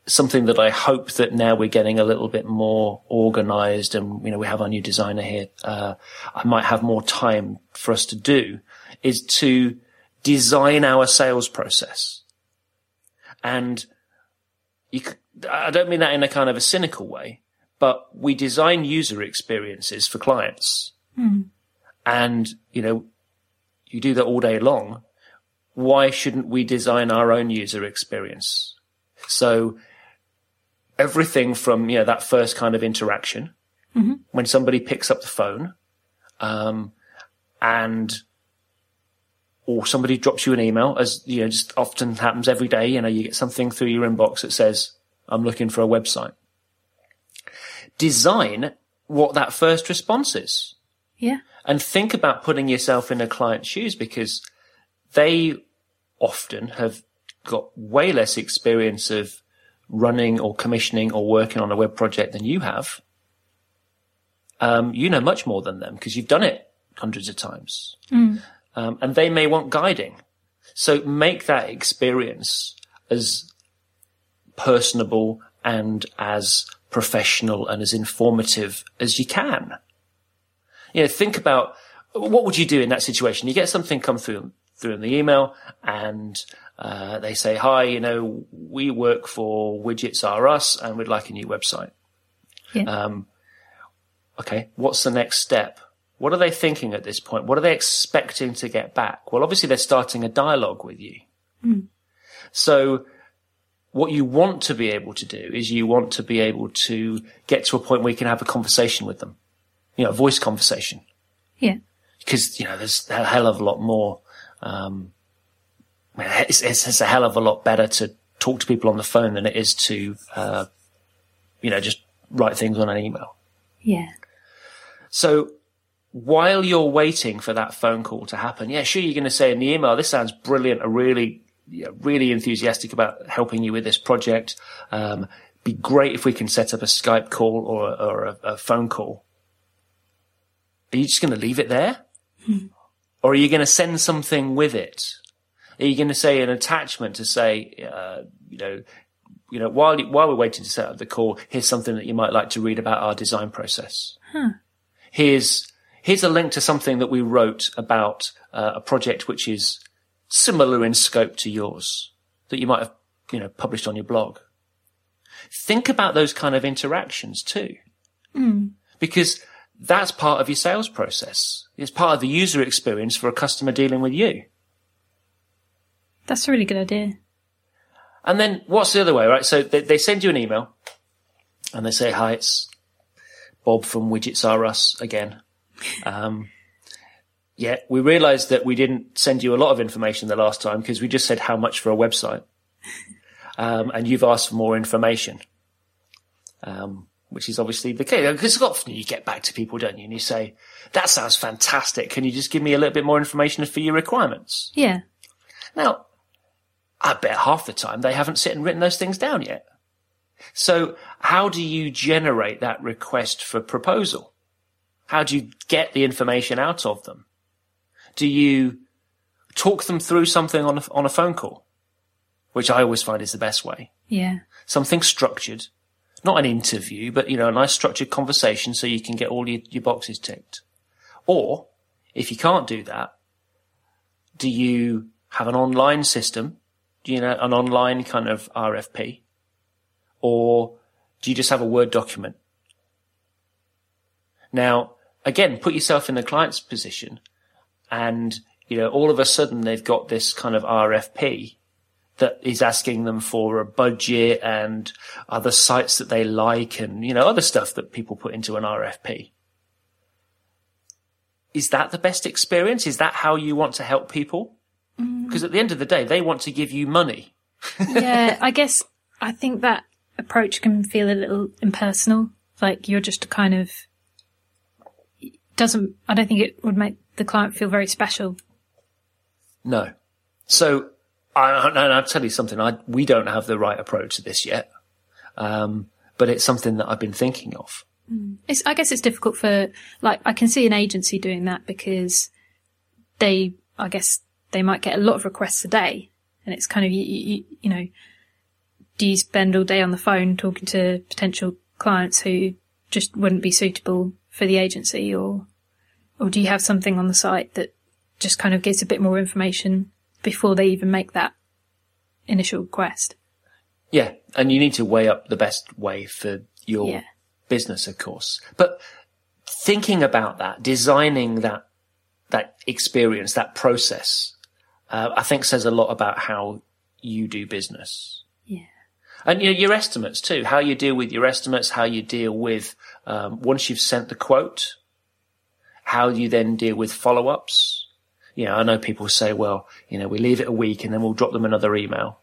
something that I hope that now we're getting a little bit more organized and, you know, we have our new designer here, uh, I might have more time for us to do is to design our sales process. And you, I don't mean that in a kind of a cynical way, but we design user experiences for clients. And, you know, you do that all day long. Why shouldn't we design our own user experience? So everything from, you know, that first kind of interaction when somebody picks up the phone, um, and or somebody drops you an email, as you know, just often happens every day. You know, you get something through your inbox that says, "I'm looking for a website." Design what that first response is, yeah, and think about putting yourself in a client's shoes because they often have got way less experience of running or commissioning or working on a web project than you have. Um, you know much more than them because you've done it hundreds of times. Um, and they may want guiding. So make that experience as personable and as professional and as informative as you can. You know, think about what would you do in that situation? You get something come through through in the email and uh, they say, hi, you know, we work for Widgets R Us and we'd like a new website. Yeah. Um, okay, what's the next step? What are they thinking at this point? What are they expecting to get back? Well, obviously they're starting a dialogue with you. So what you want to be able to do is you want to be able to get to a point where you can have a conversation with them, you know, a voice conversation yeah. because you know there's a hell of a lot more. Um, it's, it's, it's a hell of a lot better to talk to people on the phone than it is to, uh, you know, just write things on an email. Yeah. So while you're waiting for that phone call to happen, yeah, sure, you're going to say in the email, "This sounds brilliant. I'm really, yeah, really enthusiastic about helping you with this project. Um, be great if we can set up a Skype call or, or a, a phone call." Are you just going to leave it there? Or are you going to send something with it? Are you going to say an attachment to say, uh, you know, you know, while while we're waiting to set up the call, here's something that you might like to read about our design process. Here's here's a link to something that we wrote about uh, a project which is similar in scope to yours that you might have, you know, published on your blog. Think about those kind of interactions too, because that's part of your sales process. It's part of the user experience for a customer dealing with you. That's a really good idea. And then what's the other way, right? So they, they send you an email and they say, hi, it's Bob from Widgets R Us again. Um, yeah, we realized that we didn't send you a lot of information the last time because we just said how much for a website. (laughs) Um, and you've asked for more information. Um, which is obviously the case. Because often you get back to people, don't you? And you say, that sounds fantastic. Can you just give me a little bit more information for your requirements? Yeah. Now, I bet half the time they haven't sit and written those things down yet. So how do you generate that request for proposal? How do you get the information out of them? Do you talk them through something on a, on a phone call? Which I always find is the best way. Yeah. Something structured. Not an interview, but you know, a nice structured conversation so you can get all your, your boxes ticked. Or, if you can't do that, do you have an online system? Do you know, an online kind of RFP? Or do you just have a Word document? Now, again, put yourself in the client's position and, you know, all of a sudden they've got this kind of RFP that is asking them for a budget and other sites that they like and, you know, other stuff that people put into an RFP. Is that the best experience? Is that how you want to help people? Mm. Because at the end of the day, they want to give you money. (laughs) yeah, I guess I think that approach can feel a little impersonal. Like you're just a kind of doesn't. I don't think it would make the client feel very special. No. So, I, and I'll tell you something. I, we don't have the right approach to this yet. Um, but it's something that I've been thinking of. It's, I guess it's difficult for like I can see an agency doing that because they, I guess, they might get a lot of requests a day, and it's kind of you, you, you know, do you spend all day on the phone talking to potential clients who just wouldn't be suitable for the agency, or or do you have something on the site that just kind of gives a bit more information before they even make that initial request? Yeah. And you need to weigh up the best way for your Yeah. business, of course. But thinking about that, designing that, that experience, that process, uh, I think says a lot about how you do business. Yeah. And you know, your estimates too, how you deal with your estimates, how you deal with, um, once you've sent the quote, how do you then deal with follow-ups. You know, I know people say, well, you know, we leave it a week and then we'll drop them another email.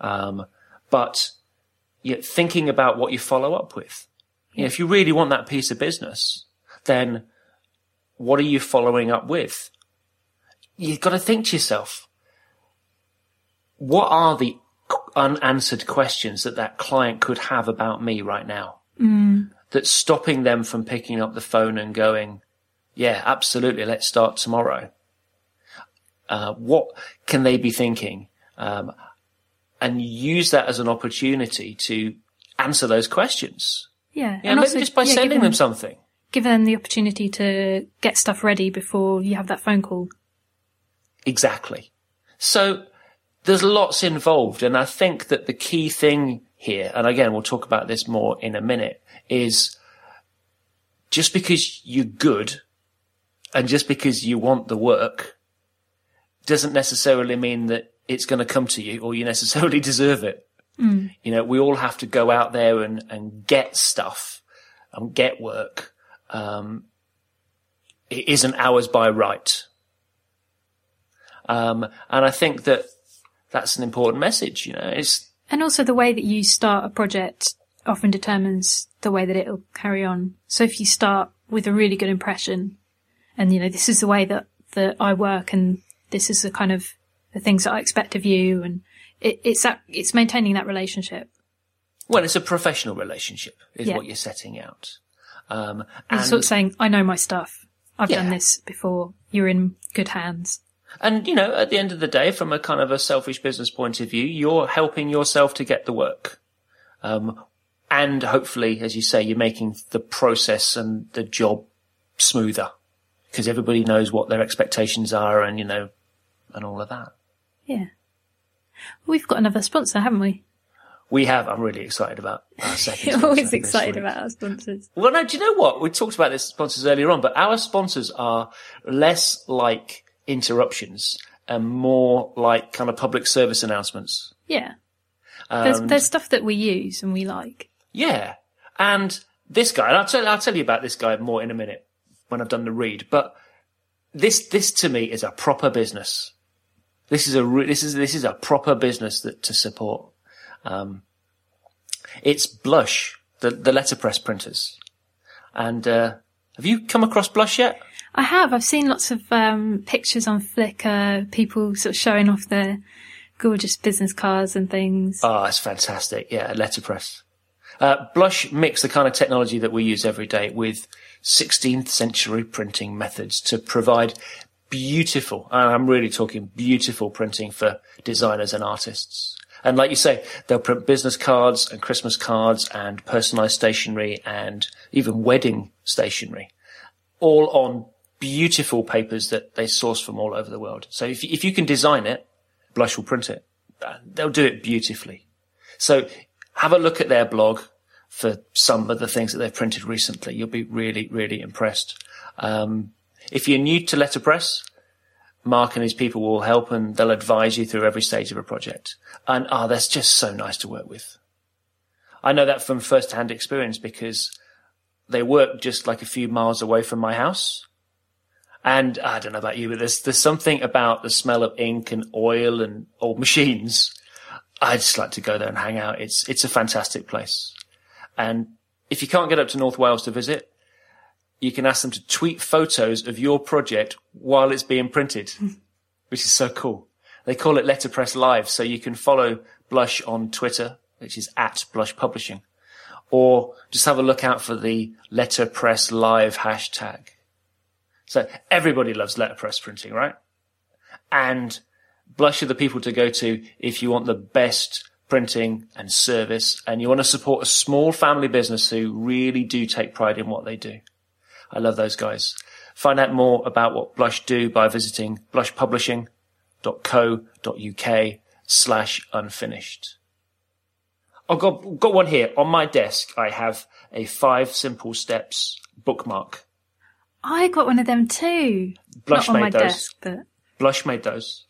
Um, but you know, thinking about what you follow up with. You know, if you really want that piece of business, then what are you following up with? you've got to think to yourself, what are the unanswered questions that that client could have about me right now? Mm. That's stopping them from picking up the phone and going, yeah, absolutely, let's start tomorrow. Uh, what can they be thinking? Um, and use that as an opportunity to answer those questions. Yeah. Yeah, maybe just by yeah, sending give them something. Give them the opportunity to get stuff ready before you have that phone call. Exactly. So there's lots involved. And I think that the key thing here, and again, we'll talk about this more in a minute, is just because you're good and just because you want the work doesn't necessarily mean that it's going to come to you or you (laughs) necessarily deserve it. Mm. You know, we all have to go out there and, and get stuff and get work. Um, it isn't ours by right. Um, and I think that that's an important message, you know, it's, And also the way that you start a project often determines the way that it'll carry on. So if you start with a really good impression and, you know, this is the way that, that I work and this is the kind of the things that I expect of you and it, it's that, it's maintaining that relationship. well, it's a professional relationship is Yeah. what you're setting out. Um, And and, sort of saying, I know my stuff. I've done this before. You're in good hands. and, you know, at the end of the day, from a kind of a selfish business point of view, you're helping yourself to get the work. Um, and hopefully, as you say, you're making the process and the job smoother because everybody knows what their expectations are and, you know, and all of that. Yeah. We've got another sponsor, haven't we? We have, I'm really excited about our (laughs) second sponsor always excited about our sponsors. Well, no, do you know what? We talked about this sponsors earlier on, but our sponsors are less like interruptions and more like kind of public service announcements. Yeah. There's, Um, there's stuff that we use and we like. Yeah. And this guy, and I'll tell, I'll tell you about this guy more in a minute when I've done the read, but this, this to me is a proper business. This is a, re- this is, this is a proper business that to support. Um, it's Blush, the, the letterpress printers. And, uh, have you come across Blush yet? I have. I've seen lots of um, pictures on Flickr, people sort of showing off their gorgeous business cards and things. Oh, it's fantastic. Yeah, letterpress. Uh, Blush mix the kind of technology that we use every day with 16th century printing methods to provide beautiful, and I'm really talking beautiful printing for designers and artists. And like you say, they'll print business cards and Christmas cards and personalized stationery and even wedding stationery, all on beautiful papers that they source from all over the world. So if, if you can design it, Blush will print it. They'll do it beautifully. So have a look at their blog for some of the things that they've printed recently. You'll be really, really impressed. Um, if you're new to letterpress, Mark and his people will help and they'll advise you through every stage of a project. And ah, that's just so nice to work with. I know that from first-hand experience because they work just like a few miles away from my house. And I don't know about you, but there's there's something about the smell of ink and oil and old (laughs) machines. I just like to go there and hang out. It's it's a fantastic place. And if you can't get up to North Wales to visit, you can ask them to tweet photos of your project while it's being printed, hmm. (laughs) which is so cool. They call it Letterpress Live, so you can follow Blush on Twitter, which is at Blush Publishing, or just have a look out for the Letterpress Live hashtag. So everybody loves letterpress printing, right? And Blush are the people to go to if you want the best printing and service and you want to support a small family business who really do take pride in what they do. I love those guys. Find out more about what Blush do by visiting blushpublishing.co.uk slash unfinished. I've got, got one here. On my desk, I have a five simple steps bookmark. I got one of them too. Blush Not on my those. desk, but Blush made those.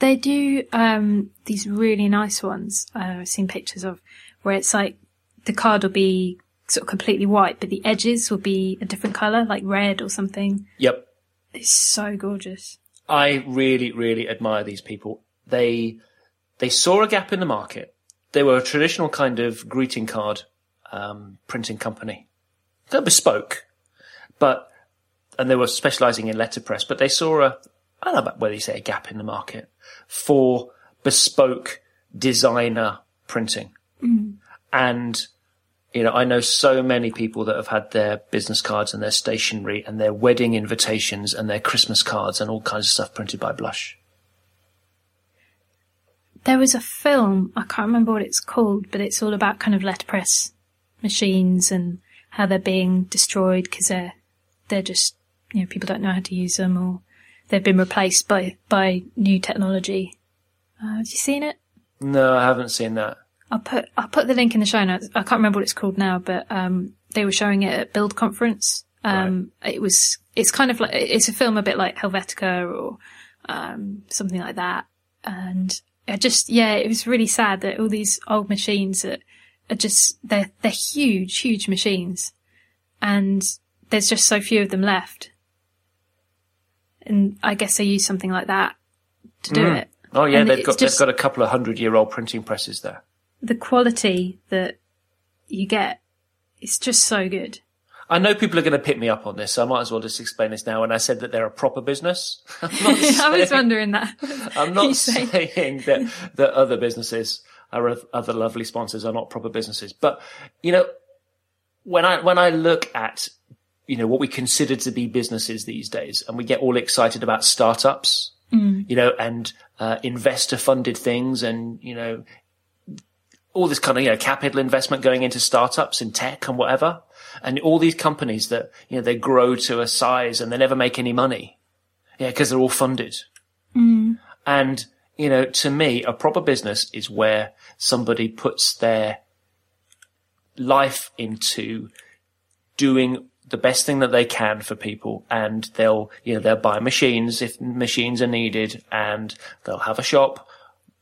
They do um, these really nice ones. Uh, I've seen pictures of where it's like the card will be sort of completely white, but the edges will be a different color, like red or something. Yep. It's so gorgeous. I really, really admire these people. They they saw a gap in the market. They were a traditional kind of greeting card um, printing company. They're bespoke, but and they were specialising in letterpress. But they saw a I don't know about whether you say a gap in the market for bespoke designer printing. Mm. And, you know, I know so many people that have had their business cards and their stationery and their wedding invitations and their Christmas cards and all kinds of stuff printed by Blush. There was a film, I can't remember what it's called, but it's all about kind of letterpress machines and how they're being destroyed because they're, they're just, you know, people don't know how to use them or they've been replaced by, by new technology. Uh, have you seen it? No, I haven't seen that. I'll put I'll put the link in the show notes. I can't remember what it's called now, but um, they were showing it at Build conference. Um, It was it's kind of like it's a film a bit like Helvetica or um, something like that, and I just yeah, it was really sad that all these old machines that are just they're they're huge, huge machines, and there's just so few of them left. And I guess they use something like that to do mm. it. Oh yeah, And they've got they've got a couple of hundred year old printing presses there. the quality that you get it's just so good. I know people are going to pick me up on this, so I might as well just explain this now. When I said that they're a proper business, (laughs) I'm (laughs) I was wondering that. (laughs) I'm not say- saying that, that other businesses are other lovely sponsors are not proper businesses, but you know, when I when I look at you know what we consider to be businesses these days, and we get all excited about startups, you know, and uh, investor funded things, and you know, all this kind of you know capital investment going into startups in tech and whatever, and all these companies that you know they grow to a size and they never make any money, yeah, because they're all funded. And, you know, to me, a proper business is where somebody puts their life into doing the best thing that they can for people and they'll, you know, they'll buy machines if machines are needed and they'll have a shop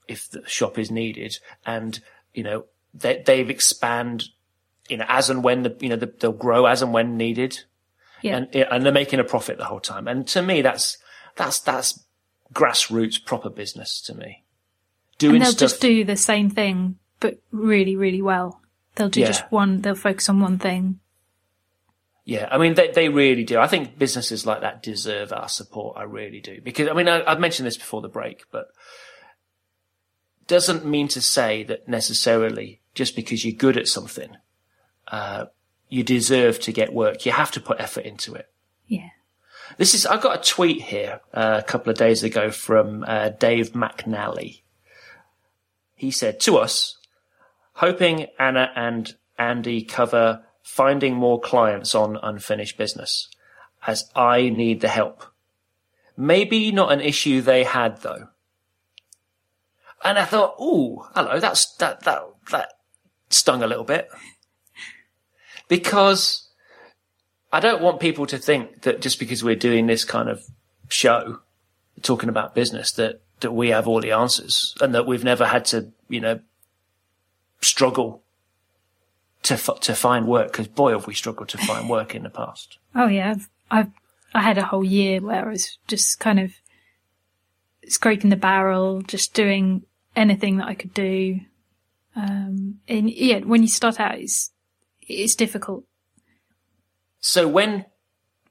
if the shop is needed and, you know, they, they've expand, you know, as and when the, you know, the, they'll grow as and when needed Yeah. and and they're making a profit the whole time. And to me, that's that's that's grassroots proper business to me. Doing and they'll stuff. just do the same thing, but really, really well. They'll do Yeah. just one, they'll focus on one thing. Yeah, I mean, they they really do. I think businesses like that deserve our support. I really do because I mean, I, I've mentioned this before the break, but doesn't mean to say that necessarily just because you're good at something, uh, you deserve to get work. You have to put effort into it. Yeah. This is, I got a tweet here uh, a couple of days ago from uh, Dave McNally. He said to us, hoping Anna and Andy cover finding more clients on unfinished business, as I need the help. Maybe not an issue they had though. And I thought, ooh, hello, that's, that, that, that stung a little bit. (laughs) Because I don't want people to think that just because we're doing this kind of show, talking about business, that, that we have all the answers and that we've never had to, you know, struggle to, f- to find work. Cause boy, have we struggled to find (laughs) work in the past. Oh yeah, I've, I've had a whole year where I was just kind of scraping the barrel, just doing anything that I could do. Um, and yeah, when you start out, it's it's difficult. So when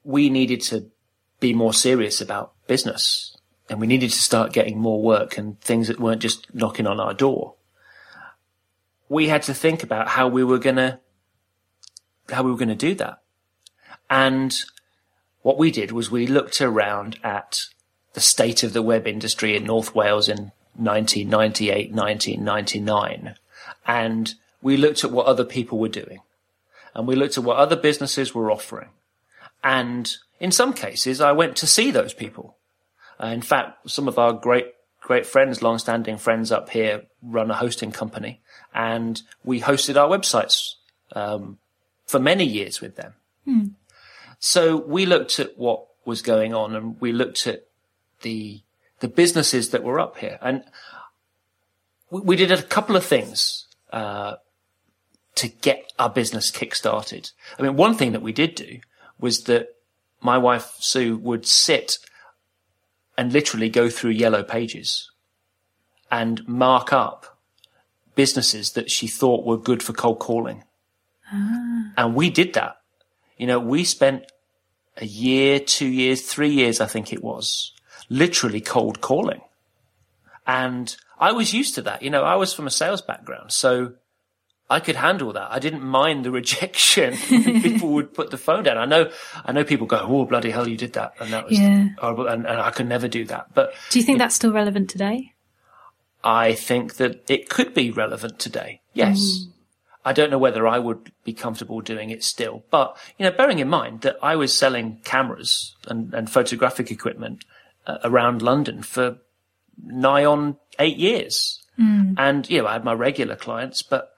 we needed to be more serious about business and we needed to start getting more work and things that weren't just knocking on our door, we had to think about how we were to, how we were to do that. And what we did was we looked around at the state of the web industry in North Wales in 1998, 1999. And we looked at what other people were doing and we looked at what other businesses were offering. And in some cases, I went to see those people. Uh, in fact, some of our great, great friends, long-standing friends up here, run a hosting company, and we hosted our websites um, for many years with them. So we looked at what was going on, and we looked at the the businesses that were up here, and we, we did a couple of things. Uh, to get our business kick-started. I mean, one thing that we did do was that my wife Sue would sit and literally go through yellow pages and mark up businesses that she thought were good for cold calling. Ah. And we did that. You know, we spent a year, two years, three years, I think it was, literally cold calling. And I was used to that. You know, I was from a sales background, so I could handle that. I didn't mind the rejection. (laughs) people would put the phone down. I know, I know people go, "Oh, bloody hell, you did that," and that was Yeah. horrible, and, and I could never do that. But Do you think that's still relevant today? I think that it could be relevant today. Yes. I don't know whether I would be comfortable doing it still, but you know, bearing in mind that I was selling cameras and, and photographic equipment uh, around London for nigh on eight years, and you know, I had my regular clients, but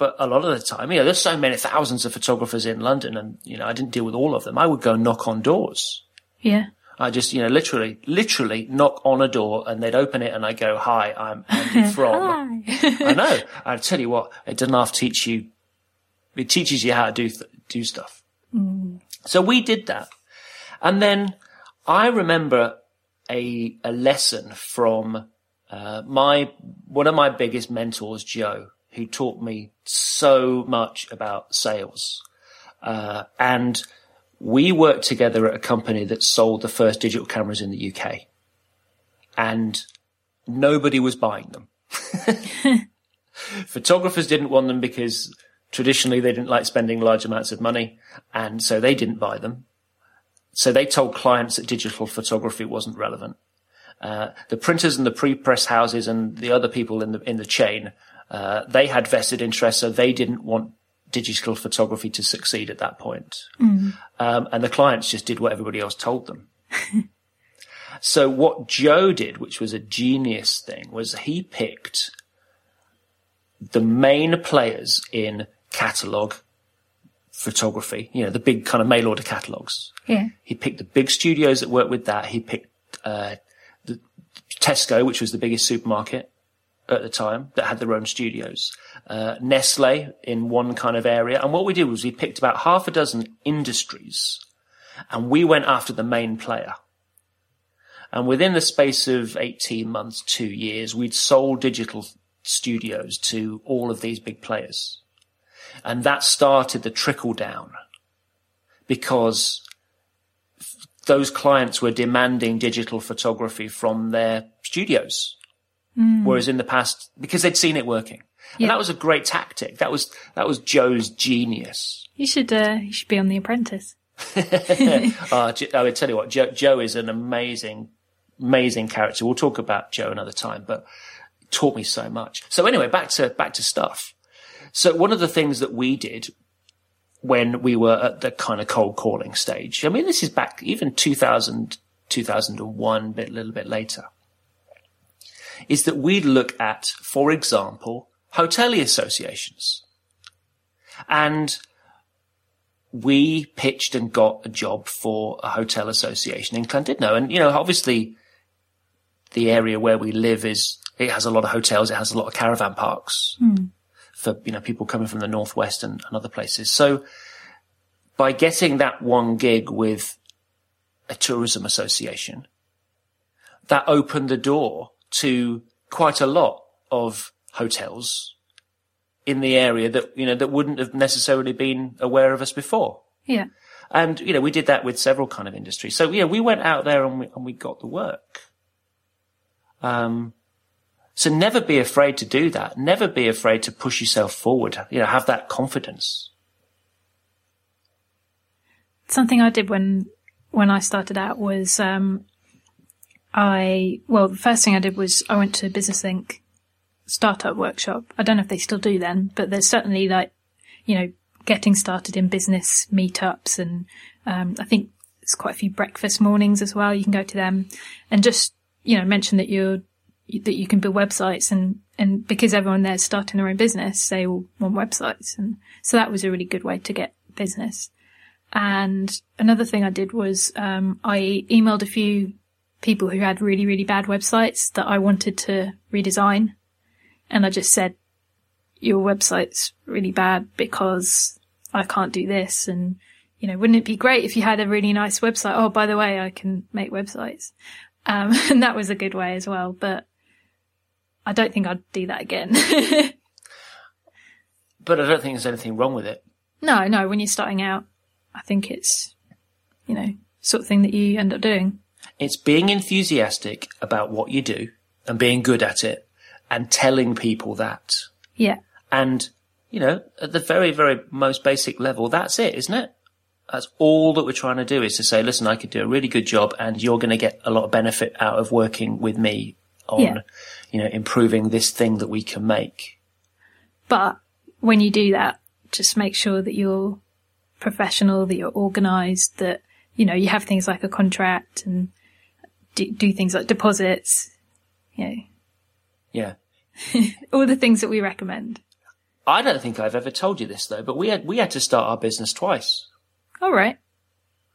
but a lot of the time, you know, there's so many thousands of photographers in London, and you know, I didn't deal with all of them. I would go knock on doors. Yeah. I just, you know, literally, literally knock on a door and they'd open it and I go, hi, I'm Andy (laughs) from. I know. I tell you what, it doesn't half teach you, it teaches you how to do, th- do stuff. So we did that. And then I remember a, a lesson from, uh, my, one of my biggest mentors, Joe, who taught me so much about sales. Uh, and we worked together at a company that sold the first digital cameras in the UK. And nobody was buying them. (laughs) Photographers didn't want them because traditionally they didn't like spending large amounts of money. And so they didn't buy them. So they told clients that digital photography wasn't relevant. Uh, the printers and the pre-press houses and the other people in the, in the chain, uh, they had vested interests, so they didn't want digital photography to succeed at that point. Um, and the clients just did what everybody else told them. (laughs) so what Joe did, which was a genius thing, was he picked the main players in catalog photography, you know, the big kind of mail order catalogs. Yeah. He picked the big studios that worked with that. He picked uh, the Tesco, which was the biggest supermarket at the time that had their own studios. Uh, Nestle in one kind of area. And what we did was we picked about half a dozen industries and we went after the main player. And within the space of 18 months, two years, we'd sold digital studios to all of these big players. And that started the trickle down because those clients were demanding digital photography from their studios. Whereas in the past, because they'd seen it working. And Yeah. that was a great tactic. That was, that was Joe's genius. You should, uh, you should be on The Apprentice. (laughs) Uh, I would tell you what, Joe, Joe is an amazing, amazing character. We'll talk about Joe another time, but taught me so much. So anyway, back to, back to stuff. So one of the things that we did when we were at the kind of cold calling stage, I mean, this is back even 2000, 2001, bit, little bit later, is that we'd look at, for example, hotelier associations. And we pitched and got a job for a hotel association in Llandudno. And, you know, obviously the area where we live is, it has a lot of hotels. It has a lot of caravan parks hmm. for, you know, people coming from the Northwest and, and other places. So by getting that one gig with a tourism association, that opened the door to quite a lot of hotels in the area that, you know, that wouldn't have necessarily been aware of us before. Yeah. And, you know, we did that with several kind of industries. So, yeah, we went out there and we, and we got the work. Um, so never be afraid to do that. Never be afraid to push yourself forward. You know, have that confidence. something I did when when I started out was um, I well the first thing I did was I went to Business Link startup workshop. I don't know if they still do then, but there's certainly like you know getting started in business meetups and um, I think there's quite a few breakfast mornings as well. You can go to them and just you know mention that you're that you can build websites and and because everyone there's starting their own business, they all want websites and so that was a really good way to get business. And another thing I did was um, I emailed a few people who had really, really bad websites that I wanted to redesign. And I just said, your website's really bad because I can't do this. And, you know, wouldn't it be great if you had a really nice website? Oh, by the way, I can make websites. Um, (laughs) and that was a good way as well. But I don't think I'd do that again. (laughs) But I don't think there's anything wrong with it. no, no, when you're starting out, I think it's, you know, sort of thing that you end up doing. It's being enthusiastic about what you do and being good at it and telling people that. Yeah. And, you know, at the very, very most basic level, that's it, isn't it? That's all that we're trying to do is to say, listen, I could do a really good job and you're going to get a lot of benefit out of working with me on, Yeah. you know, improving this thing that we can make. But when you do that, just make sure that you're professional, that you're organised, that you know you have things like a contract and do, do things like deposits. You know, Yeah. (laughs) all the things that we recommend. I don't think I've ever told you this though, but we had, we had to start our business twice. All right.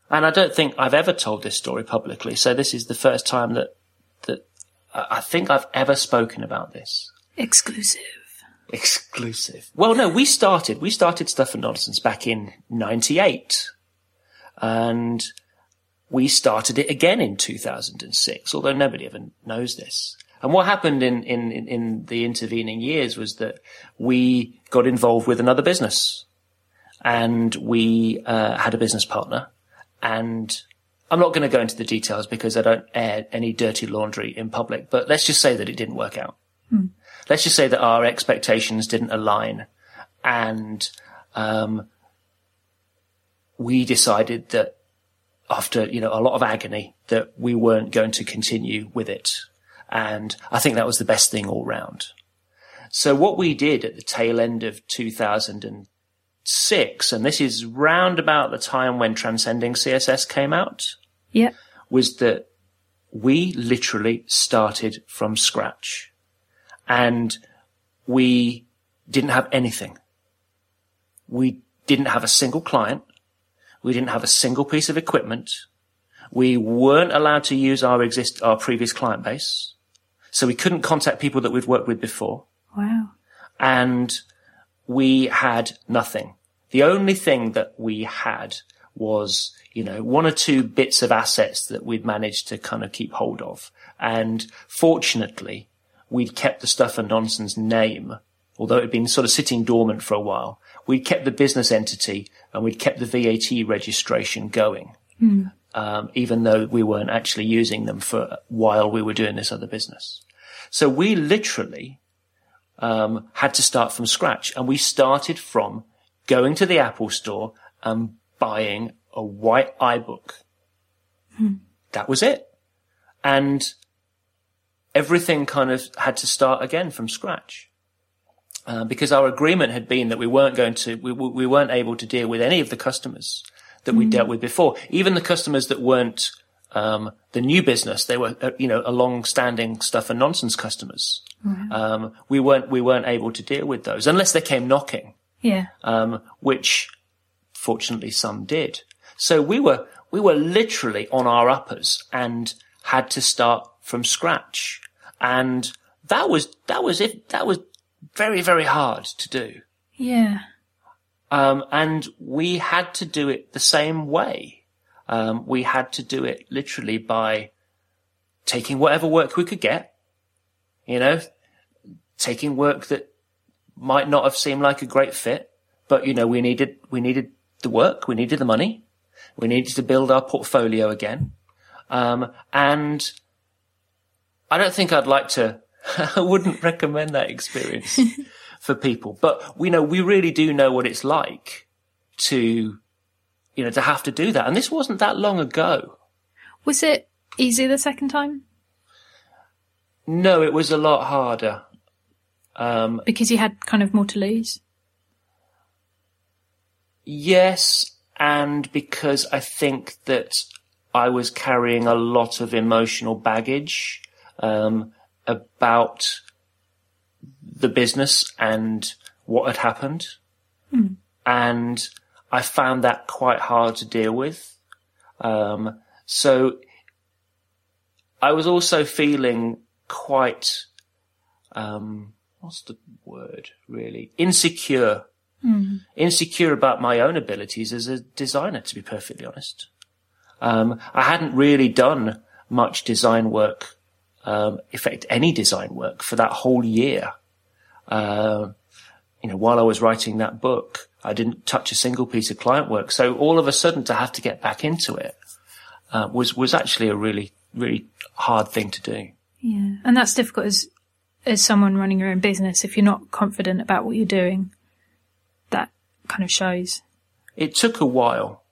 And I don't think I've ever told this story publicly. So this is the first time that, that I think I've ever spoken about this. Exclusive. Exclusive. Well, no, we started, we started Stuff and Nonsense back in 98. And we started it again in 2006, although nobody ever knows this. And what happened in, in, in- the intervening years was that we got involved with another business and we uh, had a business partner and I'm not going to go into the details because I don't air any dirty laundry in public, but let's just say that it didn't work out. Let's just say that our expectations didn't align and, um, we decided that after, you know, a lot of agony that we weren't going to continue with it. And I think that was the best thing all round. So what we did at the tail end of 2006, and this is round about the time when Transcending CSS came out, Yeah. was that we literally started from scratch and we didn't have anything. We didn't have a single client. We didn't have a single piece of equipment. We weren't allowed to use our exist, our previous client base. So we couldn't contact people that we'd worked with before Wow. and we had nothing. The only thing that we had was, you know, one or two bits of assets that we'd managed to kind of keep hold of. And fortunately, we'd kept the stuff and nonsense name, although it had been sort of sitting dormant for a while. We'd kept the business entity and we'd kept the VAT registration going. Um, even though we weren't actually using them for while we were doing this other business. So we literally um, had to start from scratch. And we started from going to the Apple store and buying a white iBook. That was it. And everything kind of had to start again from scratch. Uh, because our agreement had been that we weren't going to, we, we weren't able to deal with any of the customers that we dealt with before. Even the customers that weren't um, the new business, they were, uh, you know, a long-standing stuff and nonsense customers. Um, we weren't we weren't able to deal with those unless they came knocking, Yeah. um, which fortunately some did. So we were we were literally on our uppers and had to start from scratch, and that was that was it. That was very very hard to do. Yeah. Um, and we had to do it the same way. Um, we had to do it literally by taking whatever work we could get, you know, taking work that might not have seemed like a great fit, but you know, we needed, we needed the work, we needed the money, we needed to build our portfolio again. Um, and I don't think I'd like to, (laughs) I wouldn't recommend that experience for people, but we know, we really do know what it's like to, you know, to have to do that. And this wasn't that long ago. Was it easy the second time? No, it was a lot harder. Um, Because you had kind of more to lose? yes, and because I think that I was carrying a lot of emotional baggage um, about the business and what had happened, and I found that quite hard to deal with. Um, so I was also feeling quite, um, what's the word really? Insecure. Insecure about my own abilities as a designer, to be perfectly honest. Um, I hadn't really done much design work, um, in fact, any design work for that whole year. Uh, you know, while I was writing that book, I didn't touch a single piece of client work. So all of a sudden to have to get back into it, uh, was, was actually a really, really hard thing to do. Yeah, and that's difficult as as someone running your own business. If you're not confident about what you're doing, that kind of shows. It took a while.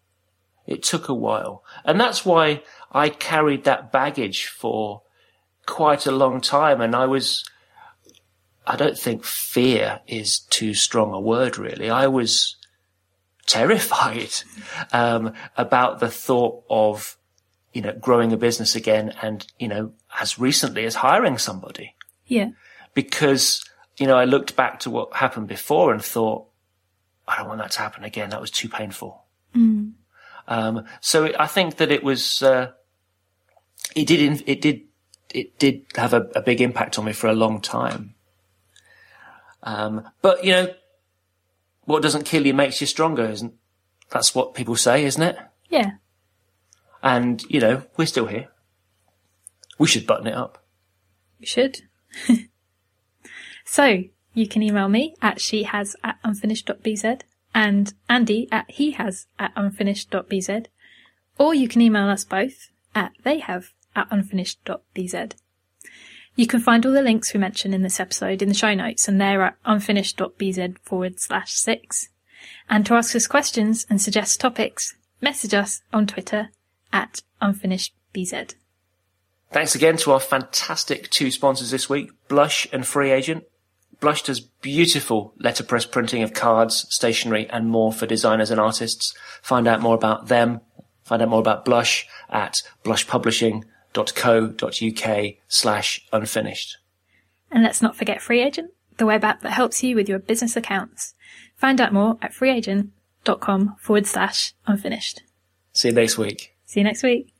It took a while, and that's why I carried that baggage for quite a long time, and I was. I don't think fear is too strong a word, really. I was terrified (laughs) um, about the thought of, you know, growing a business again, and you know, as recently as hiring somebody. Yeah. Because you know, I looked back to what happened before and thought, I don't want that to happen again. That was too painful. Mm. Um, so it, I think that it was, uh, it did, it did, it did have a, a, big impact on me for a long time. Um, but you know, what doesn't kill you makes you stronger, isn't? That's what people say, isn't it? Yeah. And you know, we're still here. We should button it up. We should. (laughs) so you can email me at she has at unfinished.bz and Andy at he has at unfinished.bz, or you can email us both at they have at unfinished.bz. You can find all the links we mentioned in this episode in the show notes, and they're at unfinished.bz forward slash six. And to ask us questions and suggest topics, message us on Twitter at unfinishedbz. Thanks again to our fantastic two sponsors this week, Blush and FreeAgent. Blush does beautiful letterpress printing of cards, stationery, and more for designers and artists. Find out more about them. Find out more about Blush at blushpublishing.co.uk slash unfinished. And let's not forget FreeAgent, the web app that helps you with your business accounts. Find out more at freeagent.com forward slash unfinished. See you next week. See you next week.